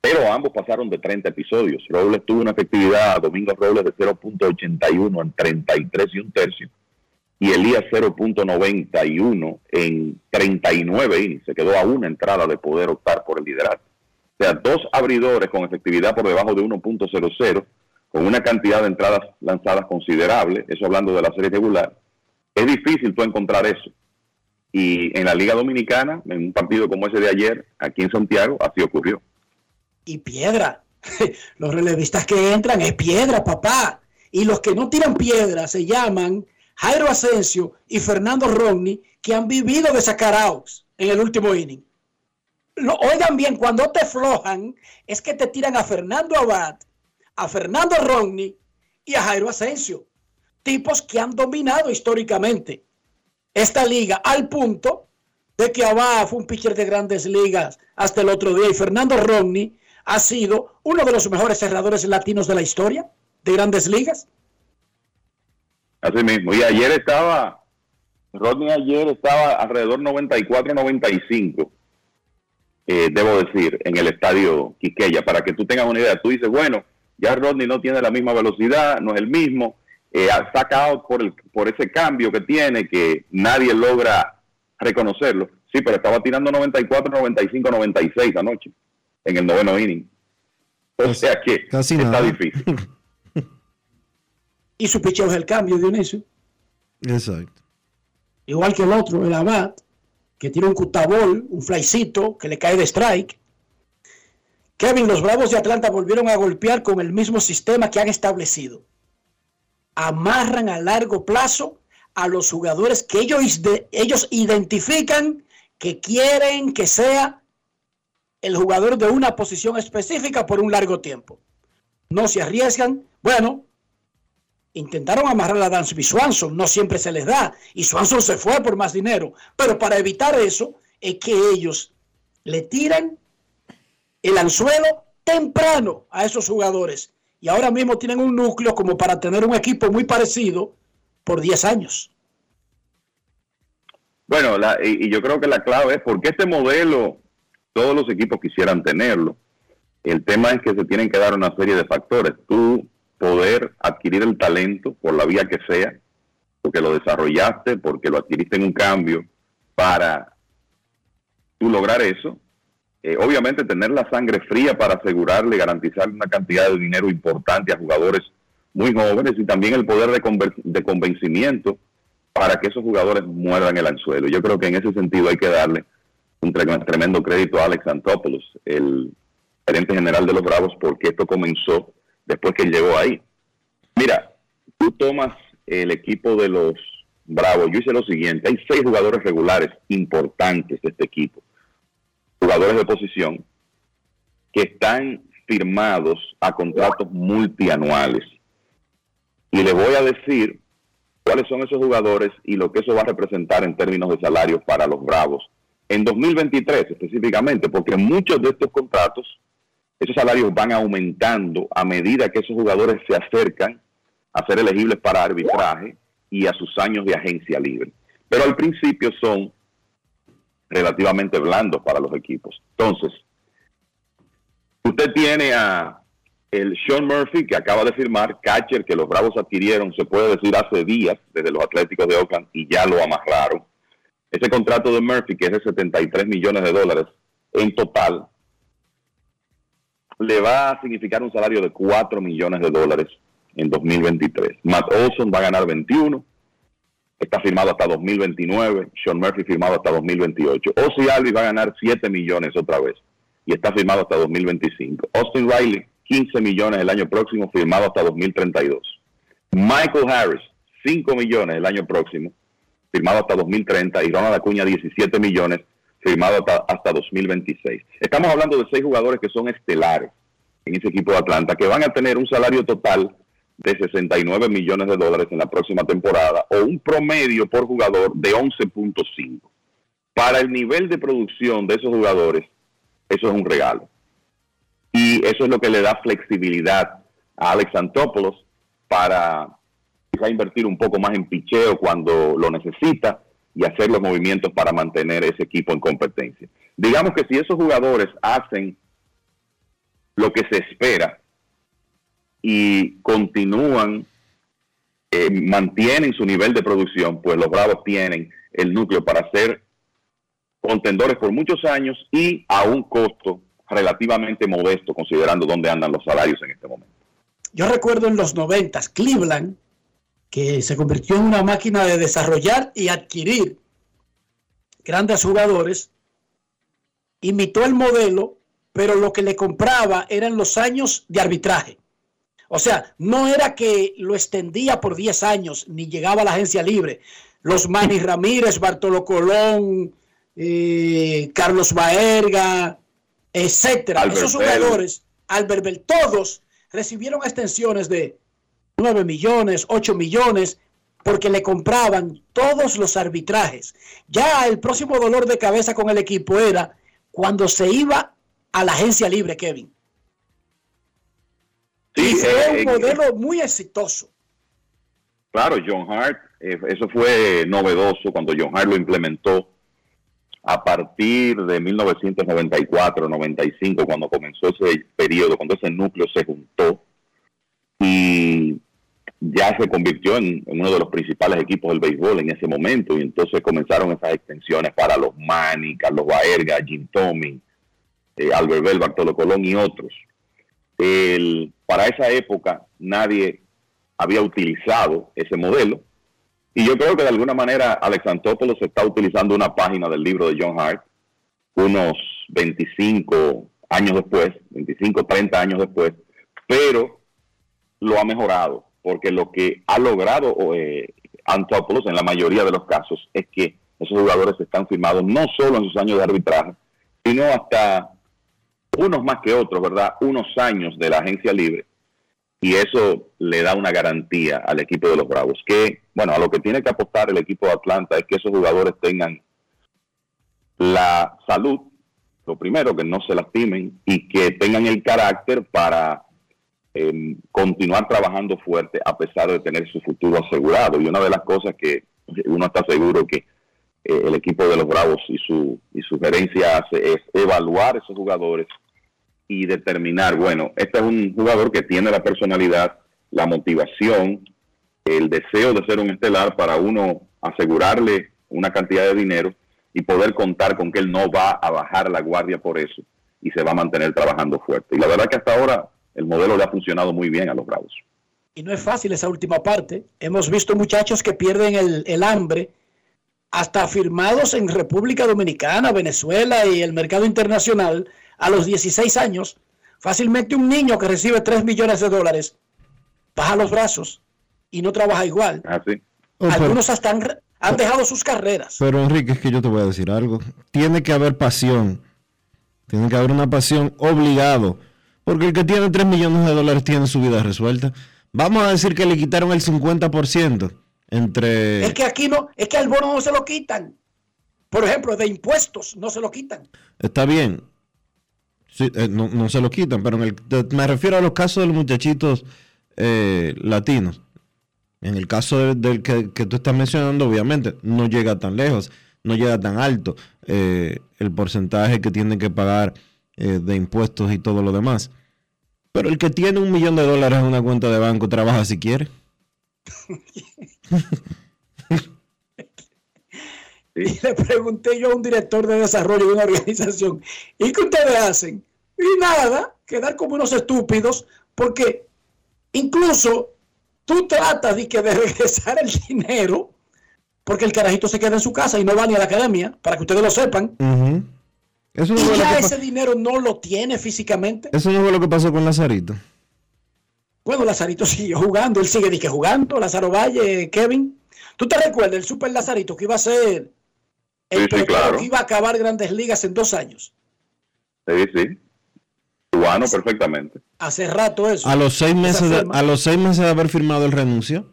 Pero ambos pasaron de 30 episodios. Robles tuvo una efectividad, Domingo Robles, de 0.81 en 33 y un tercio. Y Elías 0.91 en 39 innings. Se quedó a una entrada de poder optar por el liderato. O sea, dos abridores con efectividad por debajo de 1.00, con una cantidad de entradas lanzadas considerable, eso hablando de la serie regular. Es difícil tú encontrar eso. Y en la Liga Dominicana, en un partido como ese de ayer, aquí en Santiago, así ocurrió. Y piedra. Los relevistas que entran es piedra, papá. Y los que no tiran piedra se llaman Jairo Asensio y Fernando Rodney, que han vivido de sacar outs en el último inning. Lo- oigan bien, cuando te flojan, es que te tiran a Fernando Abad, a Fernando Rodney y a Jairo Asensio. Tipos que han dominado históricamente esta liga al punto de que Abad fue un pitcher de grandes ligas hasta el otro día y Fernando Rodney ha sido uno de los mejores cerradores latinos de la historia de grandes ligas. Así mismo. Y ayer estaba, Rodney ayer estaba alrededor 94-95, eh, debo decir, en el estadio Quiqueya. Para que tú tengas una idea, tú dices, bueno, ya Rodney no tiene la misma velocidad, no es el mismo, eh, ha sacado por, el, por ese cambio que tiene, que nadie logra reconocerlo. Sí, pero estaba tirando 94, 95, 96 anoche, en el noveno inning. O sea que Casi está nada. difícil. Y su picheo es el cambio, Dionisio. Exacto. Igual que el otro, el Abad, que tiene un cutabol, un flycito que le cae de strike. Kevin, los Bravos de Atlanta volvieron a golpear con el mismo sistema que han establecido. Amarran a largo plazo a los jugadores que ellos, de- ellos identifican que quieren que sea el jugador de una posición específica por un largo tiempo. No se arriesgan. Bueno, intentaron amarrar a Dansby Swanson, no siempre se les da, y Swanson se fue por más dinero, pero para evitar eso es que ellos le tiran el anzuelo temprano a esos jugadores, y ahora mismo tienen un núcleo como para tener un equipo muy parecido por 10 años. Bueno, la- y, y yo creo que la clave es porque este modelo todos los equipos quisieran tenerlo. El tema es que se tienen que dar una serie de factores. Tú poder adquirir el talento por la vía que sea, porque lo desarrollaste, porque lo adquiriste en un cambio, para tú lograr eso. Eh, obviamente tener la sangre fría para asegurarle, garantizarle una cantidad de dinero importante a jugadores muy jóvenes y también el poder de, de convencimiento para que esos jugadores muerdan el anzuelo. Yo creo que en ese sentido hay que darle un tre- tremendo crédito a Alex Antopoulos, el gerente general de los Bravos, porque esto comenzó después que llegó ahí. Mira, tú tomas el equipo de los Bravos, yo hice lo siguiente, hay seis jugadores regulares importantes de este equipo, jugadores de posición, que están firmados a contratos multianuales. Y le voy a decir cuáles son esos jugadores y lo que eso va a representar en términos de salario para los Bravos en 2023 específicamente, porque muchos de estos contratos, esos salarios van aumentando a medida que esos jugadores se acercan a ser elegibles para arbitraje y a sus años de agencia libre. Pero al principio son relativamente blandos para los equipos. Entonces, usted tiene a el Sean Murphy, que acaba de firmar, catcher que los Bravos adquirieron, se puede decir, hace días desde los Atléticos de Oakland y ya lo amarraron. Ese contrato de Murphy, que es de 73 millones de dólares en total, le va a significar un salario de 4 millones de dólares en 2023. Matt Olson va a ganar 21, está firmado hasta 2029, Sean Murphy firmado hasta 2028. Ozzy Alvis va a ganar 7 millones otra vez y está firmado hasta 2025. Austin Riley 15 millones el año próximo, firmado hasta 2032. Michael Harris, 5 millones el año próximo, firmado hasta 2030. Y Ronald Acuña, 17 millones, firmado hasta, 2026. Estamos hablando de seis jugadores que son estelares en ese equipo de Atlanta, que van a tener un salario total de 69 millones de dólares en la próxima temporada o un promedio por jugador de 11.5. Para el nivel de producción de esos jugadores, eso es un regalo. Y eso es lo que le da flexibilidad a Alex Antopoulos para quizá invertir un poco más en picheo cuando lo necesita y hacer los movimientos para mantener ese equipo en competencia. Digamos que si esos jugadores hacen lo que se espera y continúan, eh, mantienen su nivel de producción, pues los Bravos tienen el núcleo para ser contendores por muchos años y a un costo relativamente modesto considerando dónde andan los salarios en este momento. Yo recuerdo en los noventas, Cleveland, que se convirtió en una máquina de desarrollar y adquirir grandes jugadores, imitó el modelo, pero lo que le compraba eran los años de arbitraje. O sea, no era que lo extendía por 10 años, ni llegaba a la agencia libre. Los Manny Ramírez, Bartolo Colón, eh, Carlos Baerga, etcétera. Esos jugadores, Albert Bell, todos recibieron extensiones de 9 millones, 8 millones, porque le compraban todos los arbitrajes. Ya el próximo dolor de cabeza con el equipo era cuando se iba a la agencia libre, Kevin. y fue eh, un modelo muy exitoso. Claro, John Hart, eh, eso fue novedoso cuando John Hart lo implementó a partir de 1994-95, cuando comenzó ese periodo, cuando ese núcleo se juntó y ya se convirtió en, uno de los principales equipos del béisbol en ese momento, y entonces comenzaron esas extensiones para los Manny, Carlos Baerga, Jim Tommy, eh, Albert Bell, Bartolo Colón y otros. para esa época nadie había utilizado ese modelo y yo creo que de alguna manera Alex Antopoulos está utilizando una página del libro de John Hart unos 25 años después, 25, 30 años después, pero lo ha mejorado, porque lo que ha logrado eh, Antopoulos en la mayoría de los casos es que esos jugadores están firmados no solo en sus años de arbitraje, sino hasta unos más que otros, ¿verdad? Unos años de la agencia libre y eso le da una garantía al equipo de los Bravos, que, bueno, a lo que tiene que apostar el equipo de Atlanta es que esos jugadores tengan la salud, lo primero, que no se lastimen y que tengan el carácter para em, continuar trabajando fuerte a pesar de tener su futuro asegurado. Y una de las cosas que uno está seguro que eh, el equipo de los Bravos y su, y su gerencia hace es evaluar esos jugadores y determinar, bueno, este es un jugador que tiene la personalidad, la motivación, el deseo de ser un estelar para uno asegurarle una cantidad de dinero y poder contar con que él no va a bajar la guardia por eso y se va a mantener trabajando fuerte. Y la verdad que hasta ahora el modelo le ha funcionado muy bien a los Bravos. Y no es fácil esa última parte. Hemos visto muchachos que pierden el, el hambre hasta firmados en República Dominicana, Venezuela y el mercado internacional a los 16 años, fácilmente un niño que recibe 3 millones de dólares baja los brazos y no trabaja igual. Ah, Algunos hasta han, dejado sus carreras. Pero Enrique, es que yo te voy a decir algo. Tiene que haber pasión. Tiene que haber una pasión obligado. Porque el que tiene 3 millones de dólares tiene su vida resuelta. Vamos a decir que le quitaron el 50% entre... Es que aquí no, es que al bono no se lo quitan. Por ejemplo, de impuestos no se lo quitan. Está bien, eh, no, se lo quitan, pero en el, me refiero a los casos de los muchachitos eh, latinos. En el caso del que, tú estás mencionando, obviamente, no llega tan lejos. no llega tan alto eh, el porcentaje que tienen que pagar de impuestos y todo lo demás. Pero el que tiene un millón de dólares en una cuenta de banco trabaja si quiere. Y le pregunté yo a un director de desarrollo de una organización, ¿y qué ustedes hacen? Y nada, quedar como unos estúpidos, porque incluso tú tratas de, que de regresar el dinero, porque el carajito se queda en su casa y no va ni a la academia, para que ustedes lo sepan. Eso y no fue ya que ese dinero no lo tiene físicamente. Eso no fue lo que pasó con Lazarito. Bueno, Lazarito siguió jugando, él sigue que jugando, Lázaro Valle, Kevin. ¿Tú te recuerdas el Super Lazarito que iba a ser el Sí, sí, pelotero claro. que iba a acabar grandes ligas en dos años? Sí, sí. Cubano perfectamente. Hace rato eso. A los seis meses de, a los seis meses de haber firmado el renuncio.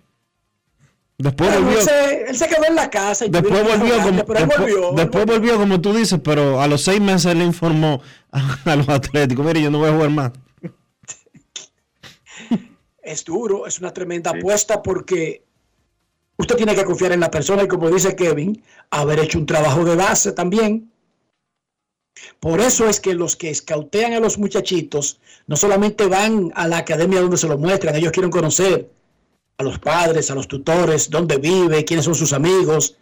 Después volvió. él, se, él se quedó en la casa y Después volvió, como, pero él después, volvió. después volvió, como tú dices, pero a los seis meses le informó a, a los atléticos, mire, yo no voy a jugar más. Es duro, es una tremenda apuesta porque usted tiene que confiar en la persona y como dice Kevin, haber hecho un trabajo de base también. Por eso es que los que escautean a los muchachitos no solamente van a la academia donde se lo muestran, ellos quieren conocer a los padres, a los tutores, dónde vive, quiénes son sus amigos,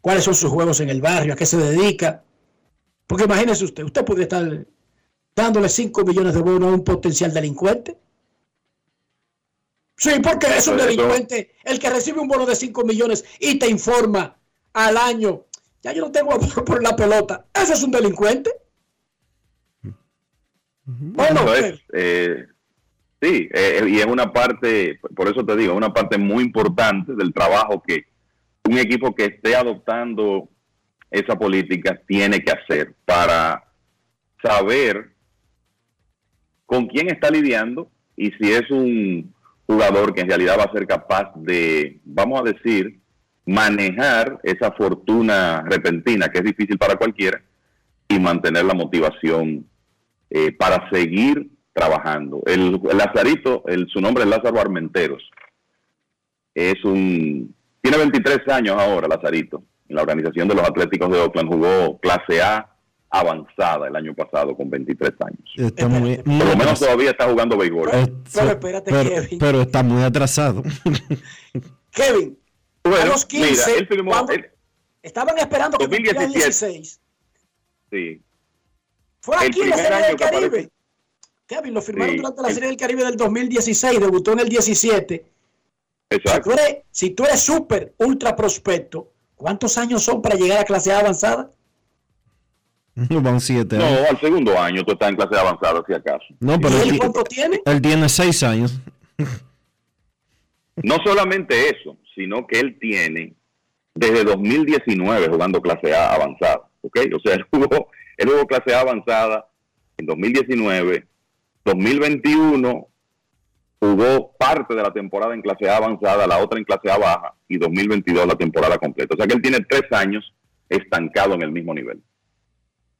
cuáles son sus juegos en el barrio, a qué se dedica. Porque imagínese usted, usted puede estar dándole 5 millones de bonos a un potencial delincuente. Sí, porque es un delincuente el que recibe un bono de 5 millones y te informa al año, ya yo no tengo amor por la pelota. Eso es un delincuente. Bueno, Eso es, eh, sí, eh, y es una parte, por eso te digo, una parte muy importante del trabajo que un equipo que esté adoptando esa política tiene que hacer para saber con quién está lidiando y si es un jugador que en realidad va a ser capaz de, vamos a decir, manejar esa fortuna repentina que es difícil para cualquiera y mantener la motivación eh, para seguir trabajando. El, el Lazarito, el, su nombre es Lázaro Armenteros. Es un, tiene 23 años ahora, Lazarito. En la organización de los Atléticos de Oakland jugó clase A avanzada el año pasado con 23 años. Está muy, muy Por lo menos atrasado. todavía está jugando béisbol. Eh, pero espérate, pero, Kevin. pero está muy atrasado. Kevin, a Bueno, los 15, mira, él firmó- cuando él- estaban esperando que cumpliera 2017. 16. sí. Fue El aquí en la primer Serie año del que Caribe. apareció. Kevin, lo firmaron Sí. durante la Serie del Caribe del 2016, debutó en el 17. Si Exacto. tú eres, si tú eres súper, ultra prospecto, ¿cuántos años son para llegar a clase A avanzada? Van siete No, años. al segundo año tú estás en clase avanzada, si acaso. No, pero ¿Y él, cuánto tiene? él tiene seis años. No solamente eso, sino que él tiene desde 2019 jugando clase A avanzada, ¿ok? O sea, él jugó, él jugó clase A avanzada en 2019, 2021 jugó parte de la temporada en clase A avanzada, la otra en clase A baja y 2022 la temporada completa. O sea que él tiene tres años estancado en el mismo nivel.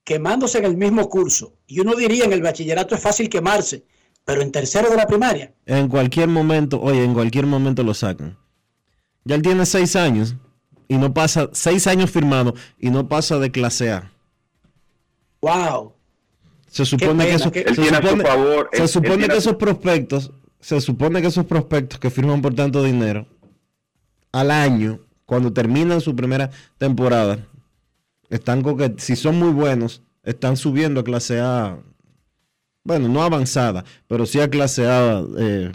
Quemándose en el mismo curso. Y uno diría en el bachillerato es fácil quemarse, pero en tercero de la primaria. En cualquier momento, oye, en cualquier momento lo sacan. Ya él tiene seis años y no pasa, seis años firmado y no pasa de clase A. ¡Wow! Se supone pena, que, eso- qué- se Él tiene a su supone- favor, se él- él supone tiene que a su- esos prospectos, se supone que esos prospectos que firman por tanto dinero al año, cuando terminan su primera temporada, están con que si son muy buenos, están subiendo a clase A, bueno, no avanzada, pero sí a clase A eh,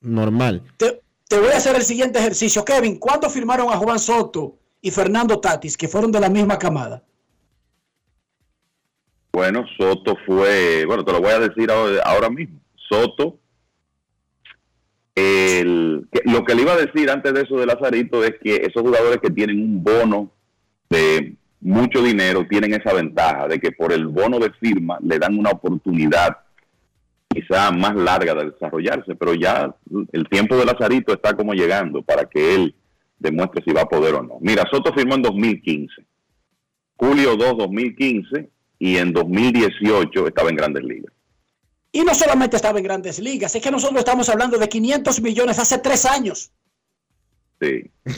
normal. Te, te voy a hacer el siguiente ejercicio. Kevin, ¿cuándo firmaron a Juan Soto y Fernando Tatis, que fueron de la misma camada? Bueno, Soto fue, bueno, te lo voy a decir ahora, mismo. Soto, el, que- lo que le iba a decir antes de eso de Lazarito es que esos jugadores que tienen un bono de mucho dinero tienen esa ventaja de que por el bono de firma le dan una oportunidad quizá más larga de desarrollarse, pero ya el tiempo de Lazarito está como llegando para que él demuestre si va a poder o no. Mira, Soto firmó en 2015, julio 2, 2015, y en 2018 estaba en Grandes Ligas. Y no solamente estaba en grandes ligas, es que nosotros estamos hablando de 500 millones hace tres años. Sí.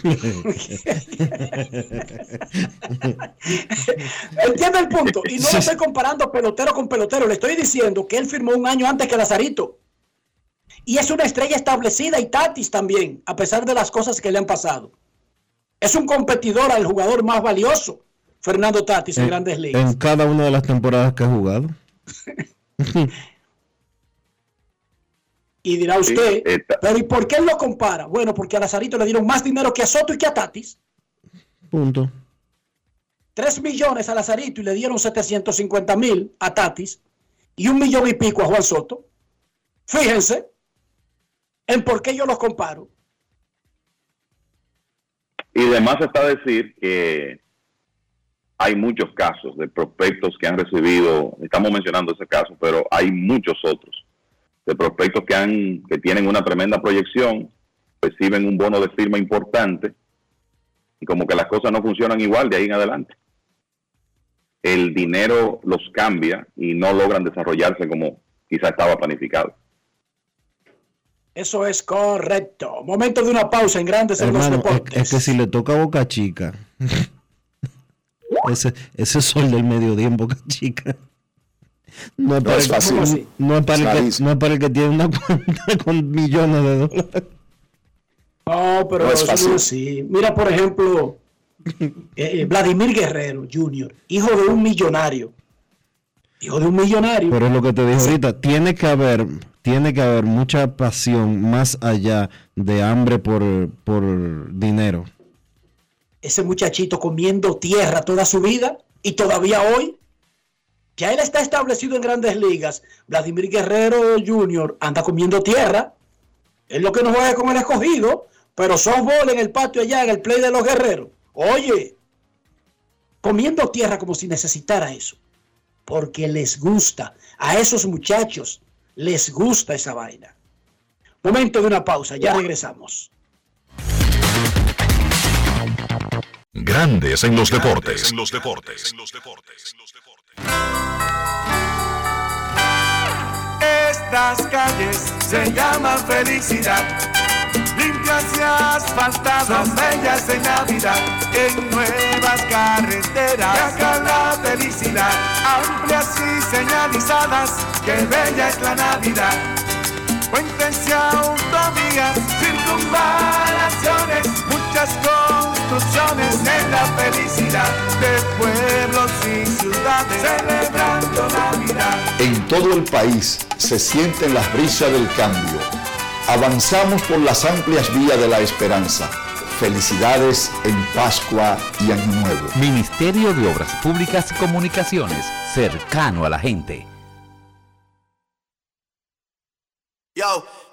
Entiende el punto. Y no lo estoy comparando pelotero con pelotero. Le estoy diciendo que él firmó un año antes que Lazarito. Y es una estrella establecida y Tatis también, a pesar de las cosas que le han pasado. Es un competidor al jugador más valioso, Fernando Tatis, en, grandes ligas. En cada una de las temporadas que ha jugado. y dirá usted, pero ¿y por qué él lo compara? Bueno, porque a Lazarito le dieron más dinero que a Soto y que a Tatis. Punto. 3 millones a Lazarito y le dieron 750 mil a Tatis y un millón y pico a Juan Soto. Fíjense en por qué yo los comparo. Y además está decir que hay muchos casos de prospectos que han recibido, estamos mencionando ese caso, pero hay muchos otros de prospectos que han que tienen una tremenda proyección, reciben un bono de firma importante y como que las cosas no funcionan igual de ahí en adelante. El dinero los cambia y no logran desarrollarse como quizá estaba planificado. Eso es correcto. Momento de una pausa en Grandes en los Deportes. Es, que si le toca a Boca Chica, ese, ese sol del mediodía en Boca Chica. No es, para, el, fácil. No, es para el que, no es para el que tiene una cuenta con millones de dólares. No, pero no es fácil. sí. Mira, por ejemplo, eh, Vladimir Guerrero Jr., hijo de un millonario. Hijo de un millonario. Pero es lo que te dije ahorita, tiene que haber tiene que haber mucha pasión más allá de hambre por, por dinero. Ese muchachito comiendo tierra toda su vida y todavía hoy, ya él está establecido en grandes ligas. Vladimir Guerrero Jr. anda comiendo tierra. Es lo que no juega con el escogido, pero softball en el patio allá, en el play de los guerreros. Oye, comiendo tierra como si necesitara eso. Porque les gusta a esos muchachos les gusta esa vaina. Momento de una pausa, ya regresamos. Grandes en los deportes. En los deportes. En los deportes. Estas calles se llaman felicidad. Limpias y asfaltadas, bellas en Navidad. En nuevas carreteras, y acá la felicidad. Amplias y señalizadas, que bella es la Navidad. Puentes y autovías, circunvalaciones, muchas construcciones en la felicidad de pueblos y ciudades celebrando Navidad. En todo el país se sienten las brisas del cambio. Avanzamos por las amplias vías de la esperanza. Felicidades en Pascua y Año Nuevo. Ministerio de Obras Públicas y Comunicaciones, cercano a la gente. Yo,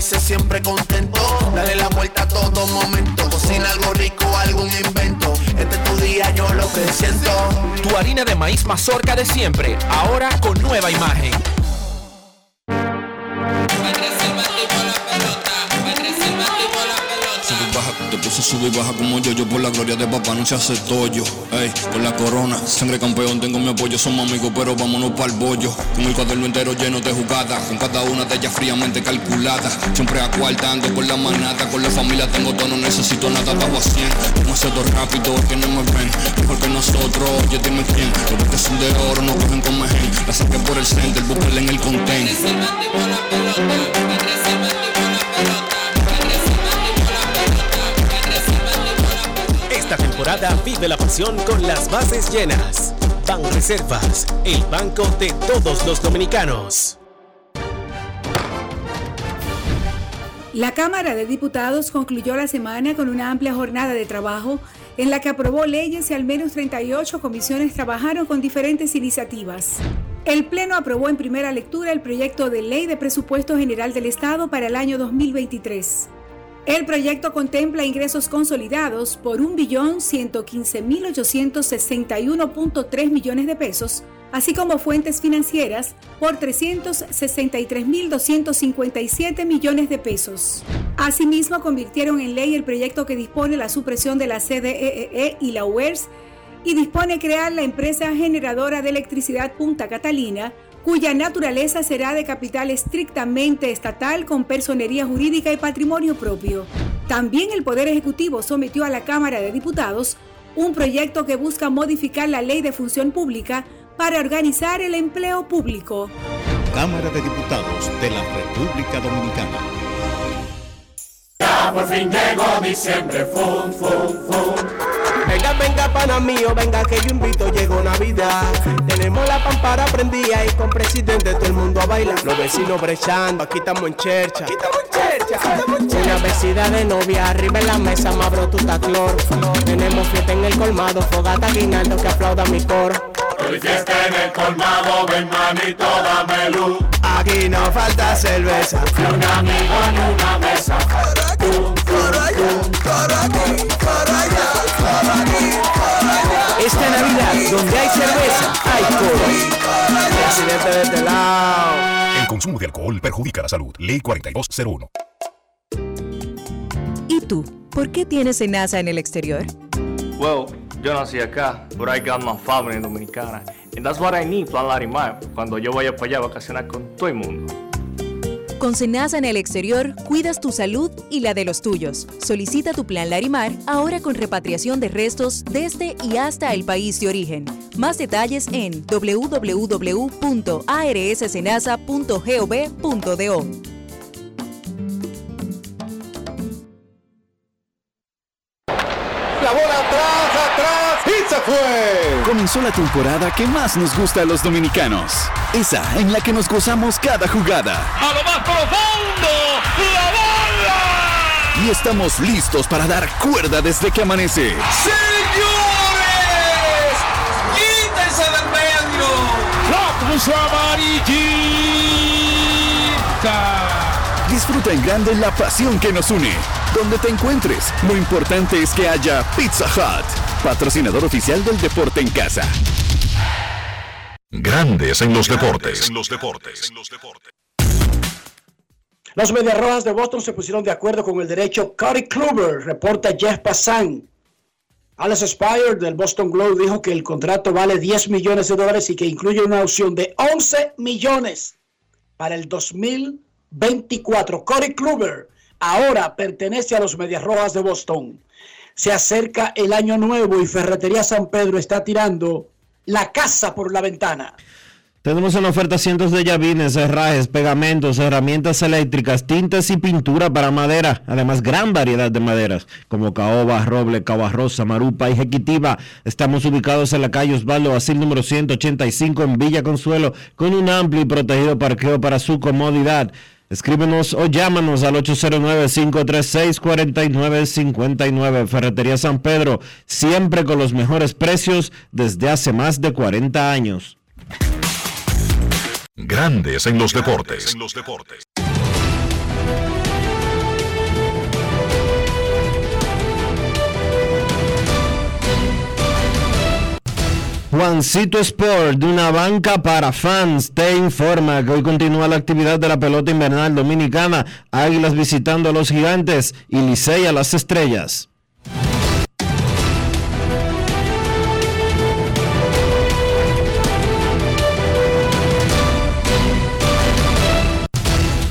felices, siempre contento. Dale la vuelta a todo momento. Cocina algo rico, algún invento. Este es tu día, yo lo que siento. Tu harina de maíz mazorca de siempre, ahora con nueva imagen. Te puse sube y baja como yo, yo por la gloria de papá no se hace tollo. Ey, con la corona, sangre campeón, tengo mi apoyo, somos amigos, pero vámonos para el bollo. Con el cuaderno entero lleno de jugadas, con cada una de ellas fríamente calculada. Siempre acuartando con la manata, con la familia tengo todo, no necesito nada, bajo a 100. Demasiado rápido, que no me ven, mejor que nosotros, oye dime quién. Los que son de oro no cogen con mejen, la saqué por el center, búsquenla en el content. Temporada vive la pasión con las bases llenas. Ban Reservas, el banco de todos los dominicanos. La Cámara de Diputados concluyó la semana con una amplia jornada de trabajo en la que aprobó leyes y al menos 38 comisiones trabajaron con diferentes iniciativas. El Pleno aprobó en primera lectura el proyecto de ley de presupuesto general del Estado para el año 2023. El proyecto contempla ingresos consolidados por 1.115.861.3 millones de pesos, así como fuentes financieras por 363.257 millones de pesos. Asimismo, convirtieron en ley el proyecto que dispone la supresión de la CDEE e y la UERS y dispone crear la empresa generadora de electricidad Punta Catalina, cuya naturaleza será de capital estrictamente estatal con personería jurídica y patrimonio propio. También el Poder Ejecutivo sometió a la Cámara de Diputados un proyecto que busca modificar la ley de función pública para organizar el empleo público. Cámara de Diputados de la República Dominicana. Ya por fin llegó diciembre, fum, fum, fum. Venga, venga, pana mío, venga que yo invito, llegó Navidad. Tenemos la pampara prendida y con presidente todo el mundo a bailar. Los vecinos brechando, aquí estamos en chercha. Aquí estamos en chercha, aquí estamos en chercha. Una vecina de novia, arriba en la mesa, mabro tu taclor. Tenemos fiesta en el colmado, fogata guinaldo que aplauda mi coro. Hoy fiesta en el colmado, ven manito, dame luz. Aquí no falta cerveza. Ni un amigo en una mesa. Esta Navidad, donde hay cerveza, hay coro. De este lado. El consumo de alcohol perjudica la salud. Ley 4201. ¿Y tú? ¿Por qué tienes enaza en el exterior? Well, yo nací acá, but I got my family dominicana. And that's what I need, Plan Larimar, cuando yo vaya para allá a vacacionar con todo el mundo. Con Senasa en el exterior, cuidas tu salud y la de los tuyos. Solicita tu plan Larimar ahora con repatriación de restos desde y hasta el país de origen. Más detalles en www.arssenasa.gov.do. Comenzó la temporada que más nos gusta a los dominicanos. Esa en la que nos gozamos cada jugada. A lo más profundo, la bola. Y estamos listos para dar cuerda desde que amanece. ¡Señores! ¡Quítense del medio! ¡La cruz amarillita! Disfruta en grande la pasión que nos une. Donde te encuentres, lo importante es que haya Pizza Hut, patrocinador oficial del deporte en casa. Grandes en los deportes. Los Medias Rojas de Boston se pusieron de acuerdo con el derecho Cody Kluber, reporta Jeff Passan. Alex Spire del Boston Globe dijo que el contrato vale 10 millones de dólares y que incluye una opción de 11 millones para el 2024. Cody Kluber ahora pertenece a los Medias Rojas de Boston. Se acerca el año nuevo y Ferretería San Pedro está tirando la casa por la ventana. Tenemos en oferta cientos de llavines, herrajes, pegamentos, herramientas eléctricas, tintes y pintura para madera. Además, gran variedad de maderas como caoba, roble, rosa, marupa y jequitiva. Estamos ubicados en la calle Osvaldo Basil número 185 en Villa Consuelo con un amplio y protegido parqueo para su comodidad. Escríbenos o llámanos al 809-536-4959. Ferretería San Pedro, siempre con los mejores precios desde hace más de 40 años. Grandes en los deportes. Juancito Sport, de una banca para fans, te informa que hoy continúa la actividad de la pelota invernal dominicana, Águilas visitando a los gigantes y Licey a las estrellas.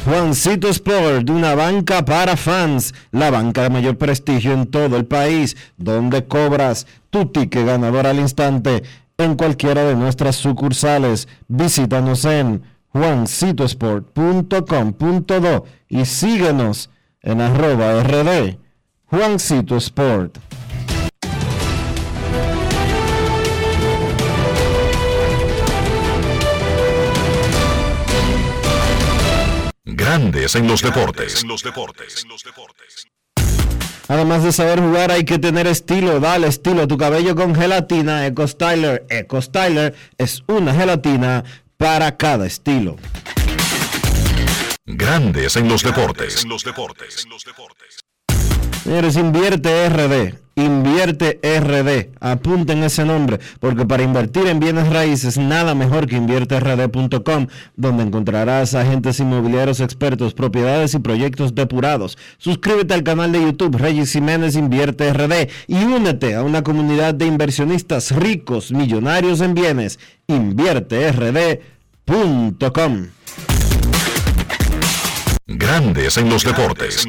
Juancito Sport, de una banca para fans, la banca de mayor prestigio en todo el país, donde cobras tu ticket ganador al instante en cualquiera de nuestras sucursales. Visítanos en juancitosport.com.do y síguenos en arroba rd Juancito Sport. Grandes en los deportes. Además de saber jugar, hay que tener estilo. Dale estilo a tu cabello con gelatina Eco Styler. Eco Styler es una gelatina para cada estilo. Grandes en los deportes. Señores, invierte RD. Invierte RD. Apunten ese nombre, porque para invertir en bienes raíces, nada mejor que invierterd.com, donde encontrarás agentes inmobiliarios expertos, propiedades y proyectos depurados. Suscríbete al canal de YouTube Reyes Jiménez Invierte RD y únete a una comunidad de inversionistas ricos, millonarios en bienes. InvierteRD.com. Grandes en los deportes.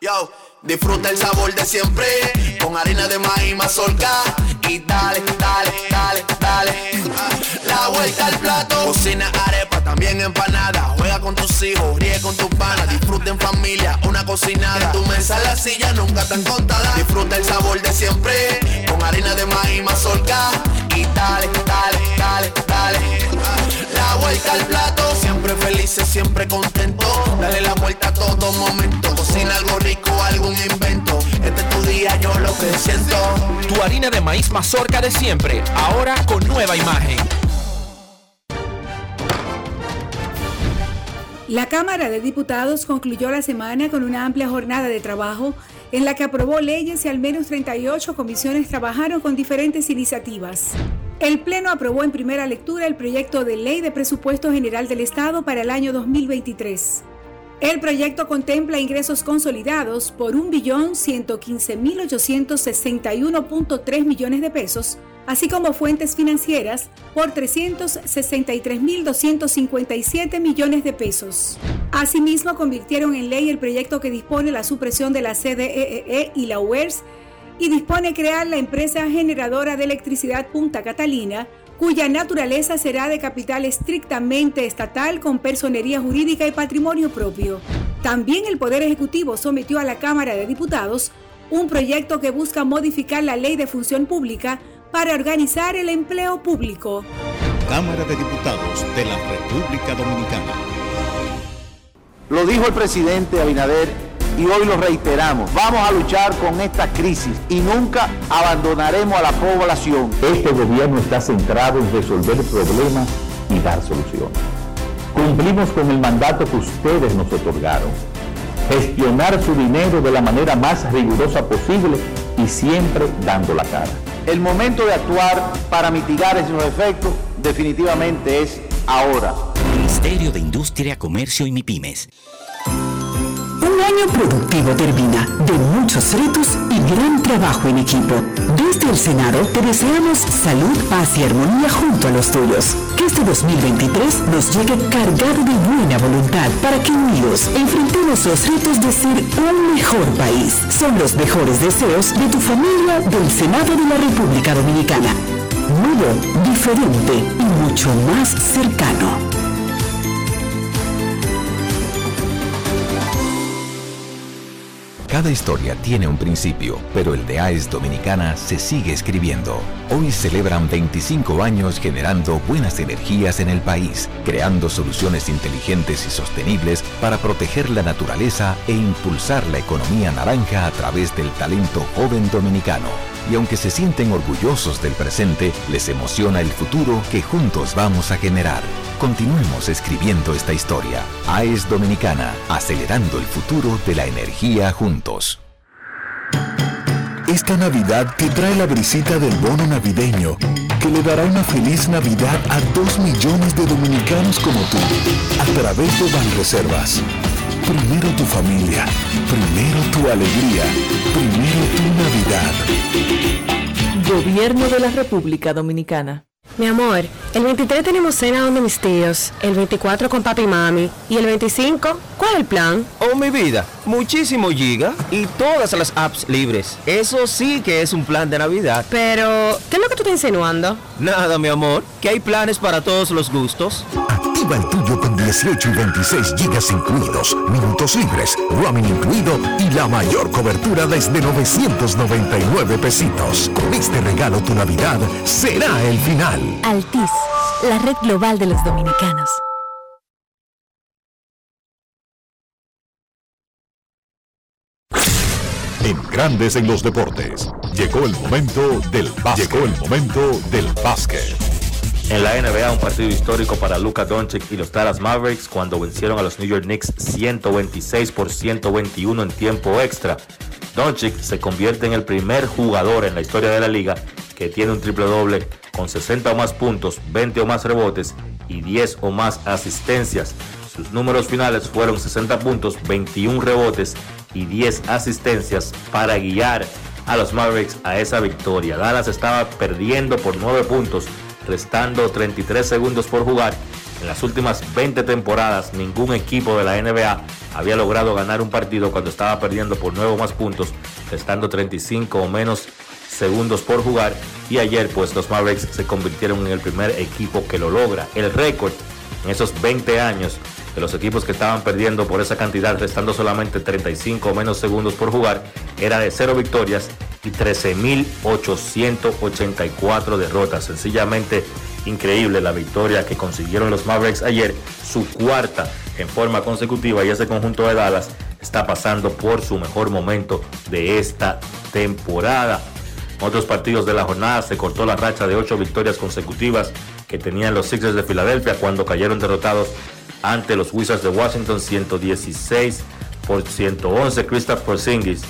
Yo, disfruta el sabor de siempre con harina de maíz mazorca y dale, dale, dale, dale. La vuelta al plato, cocina arepa, también empanada. Juega con tus hijos, ríe con tus panas, disfruta en familia, una cocinada. En tu mesa la silla nunca tan contada. Disfruta el sabor de siempre con harina de maíz mazorca y dale, dale, dale, dale. La vuelta al plato, siempre felices, siempre contento. Dale la vuelta a todo momento. Cocina algo rico, algún invento. Este es tu día, yo lo que siento. Tu harina de maíz mazorca de siempre, ahora con nueva imagen. La Cámara de Diputados concluyó la semana con una amplia jornada de trabajo en la que aprobó leyes y al menos 38 comisiones trabajaron con diferentes iniciativas. El Pleno aprobó en primera lectura el proyecto de ley de presupuesto general del Estado para el año 2023. El proyecto contempla ingresos consolidados por 1.115.861.3 millones de pesos, así como fuentes financieras por 363.257 millones de pesos. Asimismo, convirtieron en ley el proyecto que dispone la supresión de la CDEE y la UERS y dispone crear la empresa generadora de electricidad Punta Catalina, cuya naturaleza será de capital estrictamente estatal con personería jurídica y patrimonio propio. También el Poder Ejecutivo sometió a la Cámara de Diputados un proyecto que busca modificar la ley de función pública para organizar el empleo público. Cámara de Diputados de la República Dominicana. Lo dijo el presidente Abinader y hoy lo reiteramos. Vamos a luchar con esta crisis y nunca abandonaremos a la población. Este gobierno está centrado en resolver problemas y dar soluciones. Cumplimos con el mandato que ustedes nos otorgaron. Gestionar su dinero de la manera más rigurosa posible y siempre dando la cara. El momento de actuar para mitigar esos efectos definitivamente es ahora. Ministerio de Industria, Comercio y. Un año productivo termina, de muchos retos y gran trabajo en equipo. Desde el Senado te deseamos salud, paz y armonía junto a los tuyos. Que este 2023 nos llegue cargado de buena voluntad para que unidos enfrentemos los retos de ser un mejor país. Son los mejores deseos de tu familia del Senado de la República Dominicana. Nuevo, diferente y mucho más cercano. Cada historia tiene un principio, pero el de AES Dominicana se sigue escribiendo. Hoy celebran 25 años generando buenas energías en el país, creando soluciones inteligentes y sostenibles para proteger la naturaleza e impulsar la economía naranja a través del talento joven dominicano. Y aunque se sienten orgullosos del presente, les emociona el futuro que juntos vamos a generar. Continuemos escribiendo esta historia. AES Dominicana, acelerando el futuro de la energía juntos. Esta Navidad te trae la brisita del bono navideño, que le dará una feliz Navidad a dos millones de dominicanos como tú, a través de Banreservas. Primero tu familia, primero tu alegría, primero tu Navidad. Gobierno de la República Dominicana. Mi amor, el 23 tenemos cena donde mis tíos, el 24 con papi y mami, y el 25, ¿cuál es el plan? Oh, mi vida, muchísimo giga y todas las apps libres. Eso sí que es un plan de Navidad. Pero, ¿qué es lo que tú estás insinuando? Nada, mi amor, que hay planes para todos los gustos. Activa el tuyo con 18 y 26 gigas incluidos, minutos libres, roaming incluido y la mayor cobertura desde 999 pesitos. Con este regalo tu Navidad será el final. Altis, la red global de los dominicanos. En Grandes en los Deportes, llegó el momento del básquet. Llegó el momento del básquet. En la NBA, un partido histórico para Luka Doncic y los Dallas Mavericks cuando vencieron a los New York Knicks 126 por 121 en tiempo extra. Doncic se convierte en el primer jugador en la historia de la liga que tiene un triple doble con 60 o más puntos, 20 o más rebotes y 10 o más asistencias. Sus números finales fueron 60 puntos, 21 rebotes y 10 asistencias para guiar a los Mavericks a esa victoria. Dallas estaba perdiendo por 9 puntos restando 33 segundos por jugar. En las últimas 20 temporadas, ningún equipo de la NBA había logrado ganar un partido cuando estaba perdiendo por 9 o más puntos, restando 35 o menos segundos por jugar. Y ayer, pues los Mavericks se convirtieron en el primer equipo que lo logra. El récord en esos 20 años de los equipos que estaban perdiendo por esa cantidad, restando solamente 35 o menos segundos por jugar, era de 0 victorias y 13.884 derrotas. Sencillamente increíble la victoria que consiguieron los Mavericks ayer, su cuarta en forma consecutiva y ese conjunto de Dallas está pasando por su mejor momento de esta temporada. Otros partidos de la jornada se cortó la racha de ocho victorias consecutivas que tenían los Sixers de Filadelfia cuando cayeron derrotados ante los Wizards de Washington 116 por 111. Christopher Porzingis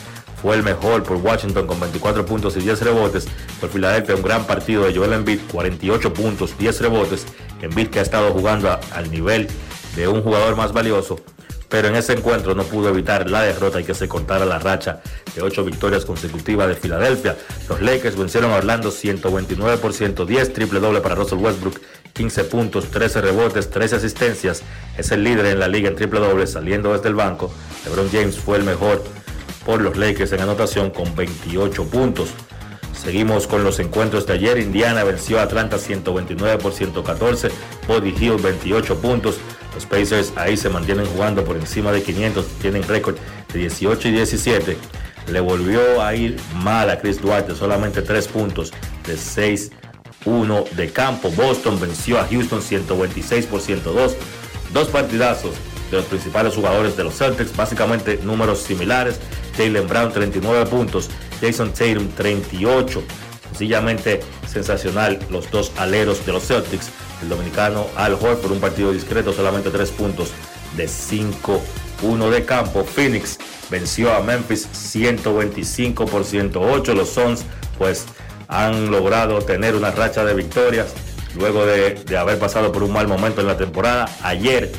fue el mejor por Washington con 24 puntos y 10 rebotes. Por Filadelfia un gran partido de Joel Embiid, 48 puntos, 10 rebotes. Embiid que ha estado jugando al nivel de un jugador más valioso. Pero en ese encuentro no pudo evitar la derrota y que se cortara la racha de 8 victorias consecutivas de Filadelfia. Los Lakers vencieron a Orlando 129 por 110, triple doble para Russell Westbrook, 15 puntos, 13 rebotes, 13 asistencias. Es el líder en la liga en triple doble saliendo desde el banco. LeBron James fue el mejor por los Lakers en anotación con 28 puntos. Seguimos con los encuentros de ayer. Indiana venció a Atlanta 129 por 114. Body Hill 28 puntos. Los Pacers ahí se mantienen jugando por encima de 500. Tienen récord de 18 y 17. Le volvió a ir mal a Chris Duarte. Solamente 3 puntos de 6-1 de campo. Boston venció a Houston 126 por 102. Dos partidazos de los principales jugadores de los Celtics. Básicamente números similares. Jalen Brown 39 puntos, Jason Tatum 38. Sencillamente sensacional los dos aleros de los Celtics. El dominicano Al Horford, un partido discreto, solamente 3 puntos de 5-1 de campo. Phoenix venció a Memphis 125 por 108. Los Suns pues han logrado tener una racha de victorias luego de, haber pasado por un mal momento en la temporada. Ayer,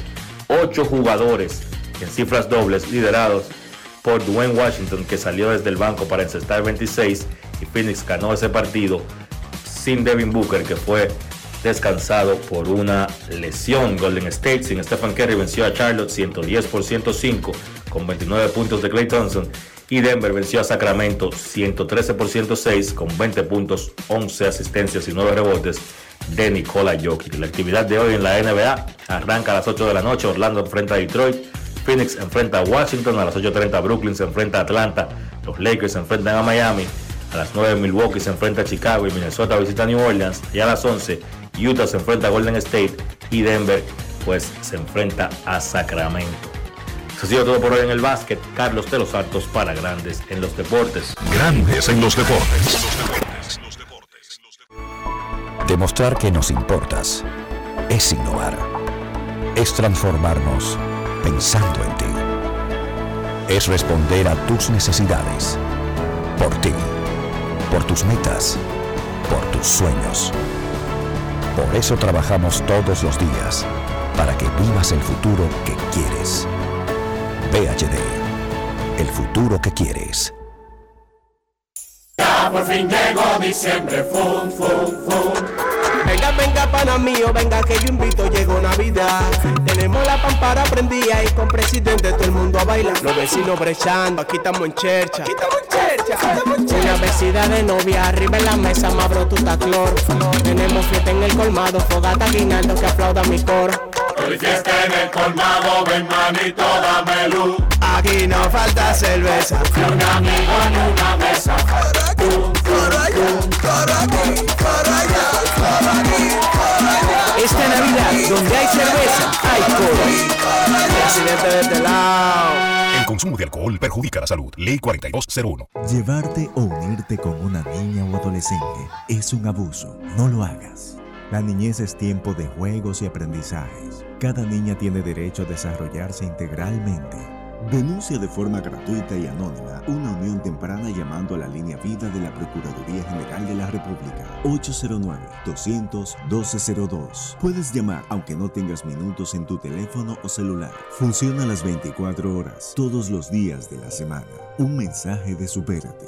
8 jugadores en cifras dobles liderados por Dwayne Washington, que salió desde el banco para encestar 26 y Phoenix ganó ese partido sin Devin Booker, que fue descansado por una lesión. Golden State sin Stephen Curry venció a Charlotte 110 por 105 con 29 puntos de Clay Thompson. Y Denver venció a Sacramento 113 por 106 con 20 puntos, 11 asistencias y 9 rebotes de Nikola Jokic. La actividad de hoy en la NBA arranca a las 8 de la noche. Orlando enfrenta a Detroit. Phoenix enfrenta a Washington, a las 8.30 Brooklyn se enfrenta a Atlanta, los Lakers se enfrentan a Miami, a las 9 Milwaukee se enfrenta a Chicago y Minnesota visita a New Orleans y a las 11 Utah se enfrenta a Golden State y Denver pues se enfrenta a Sacramento. Eso ha sido todo por hoy en el básquet. Carlos de los Santos para Grandes en los Deportes. Grandes en los Deportes. Demostrar que nos importas es innovar. Es transformarnos pensando en ti. Es responder a tus necesidades. Por ti. Por tus metas. Por tus sueños. Por eso trabajamos todos los días. Para que vivas el futuro que quieres. PHD. El futuro que quieres. Ya por fin llegó diciembre, fum, fum, fum. Venga, venga, pana mío, venga que yo invito, llegó Navidad. Tenemos la pampara prendida y con presidente todo el mundo a bailar. Los vecinos brechando, aquí estamos en chercha. Aquí estamos en chercha, estamos en chercha. Una vecina de novia, arriba en la mesa, mabro tu clor. Tenemos fiesta en el colmado, fogata guinaldo que aplauda mi coro. Hoy fiesta en el colmado, ven manito, dame luz. Aquí no falta cerveza. Y un amigo en una mesa. Esta Navidad, donde hay cerveza, hay de este lado. El consumo de alcohol perjudica la salud. Ley 4201. Llevarte o unirte con una niña o adolescente es un abuso. No lo hagas. La niñez es tiempo de juegos y aprendizajes. Cada niña tiene derecho a desarrollarse integralmente. Denuncia de forma gratuita y anónima una unión temprana llamando a la línea vida de la Procuraduría General de la República 809-200-1202. Puedes llamar aunque no tengas minutos en tu teléfono o celular. Funciona las 24 horas, todos los días de la semana. Un mensaje de Supérate.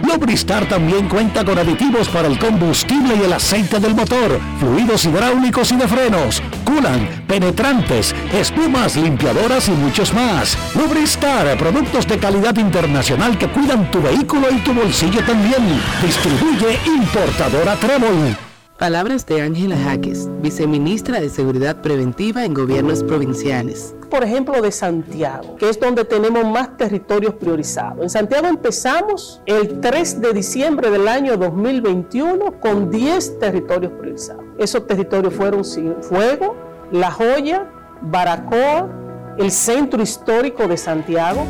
Lubristar también cuenta con aditivos para el combustible y el aceite del motor, fluidos hidráulicos y de frenos, culan, penetrantes, espumas, limpiadoras y muchos más. Lubristar, productos de calidad internacional que cuidan tu vehículo y tu bolsillo también. Distribuye importadora Trébol. Palabras de Ángela Jaques, viceministra de Seguridad Preventiva en Gobiernos Provinciales. Por ejemplo, de Santiago, que es donde tenemos más territorios priorizados. En Santiago empezamos el 3 de diciembre del año 2021 con 10 territorios priorizados. Esos territorios fueron Fuego, La Joya, Baracoa, el Centro Histórico de Santiago,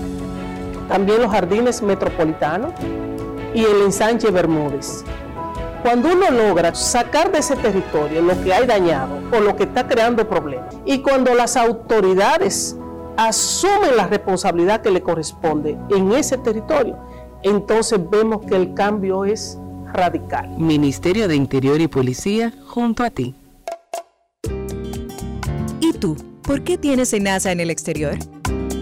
también los Jardines Metropolitanos y el Ensanche Bermúdez. Cuando uno logra sacar de ese territorio lo que hay dañado o lo que está creando problemas, y cuando las autoridades asumen la responsabilidad que le corresponde en ese territorio, entonces vemos que el cambio es radical. Ministerio de Interior y Policía junto a ti. ¿Y tú? ¿Por qué tienes NASA en el exterior?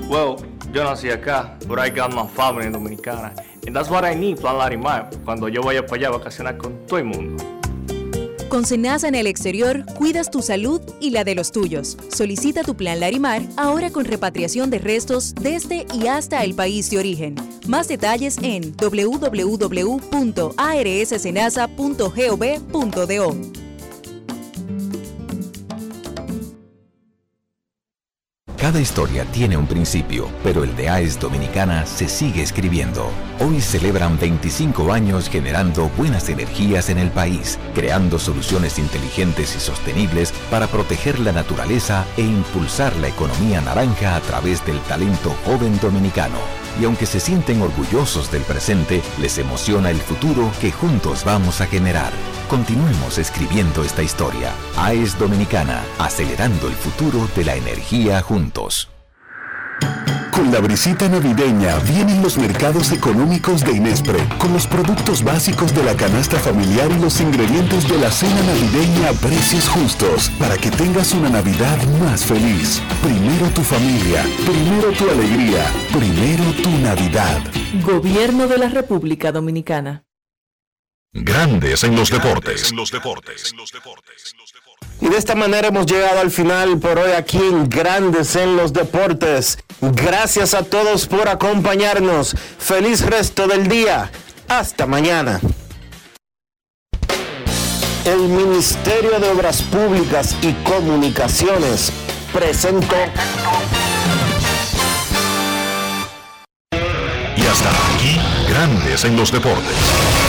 Well, yo nací acá, I got my family dominicana. And that's what I need, Plan Larimar, cuando yo vaya para allá a vacacionar con todo el mundo. Con Senasa en el exterior, cuidas tu salud y la de los tuyos. Solicita tu plan Larimar ahora con repatriación de restos desde y hasta el país de origen. Más detalles en www.arssenasa.gov.do. Cada historia tiene un principio, pero el de AES Dominicana se sigue escribiendo. Hoy celebran 25 años generando buenas energías en el país, creando soluciones inteligentes y sostenibles para proteger la naturaleza e impulsar la economía naranja a través del talento joven dominicano. Y aunque se sienten orgullosos del presente, les emociona el futuro que juntos vamos a generar. Continuemos escribiendo esta historia. AES Dominicana, acelerando el futuro de la energía juntos. Con la brisita navideña vienen los mercados económicos de Inespre, con los productos básicos de la canasta familiar y los ingredientes de la cena navideña a precios justos, para que tengas una Navidad más feliz. Primero tu familia, primero tu alegría, primero tu Navidad. Gobierno de la República Dominicana. Grandes en los deportes. Y de esta manera hemos llegado al final por hoy aquí en Grandes en los Deportes. Gracias a todos por acompañarnos. Feliz resto del día. Hasta mañana. El Ministerio de Obras Públicas y Comunicaciones presentó. Y hasta aquí, Grandes en los Deportes.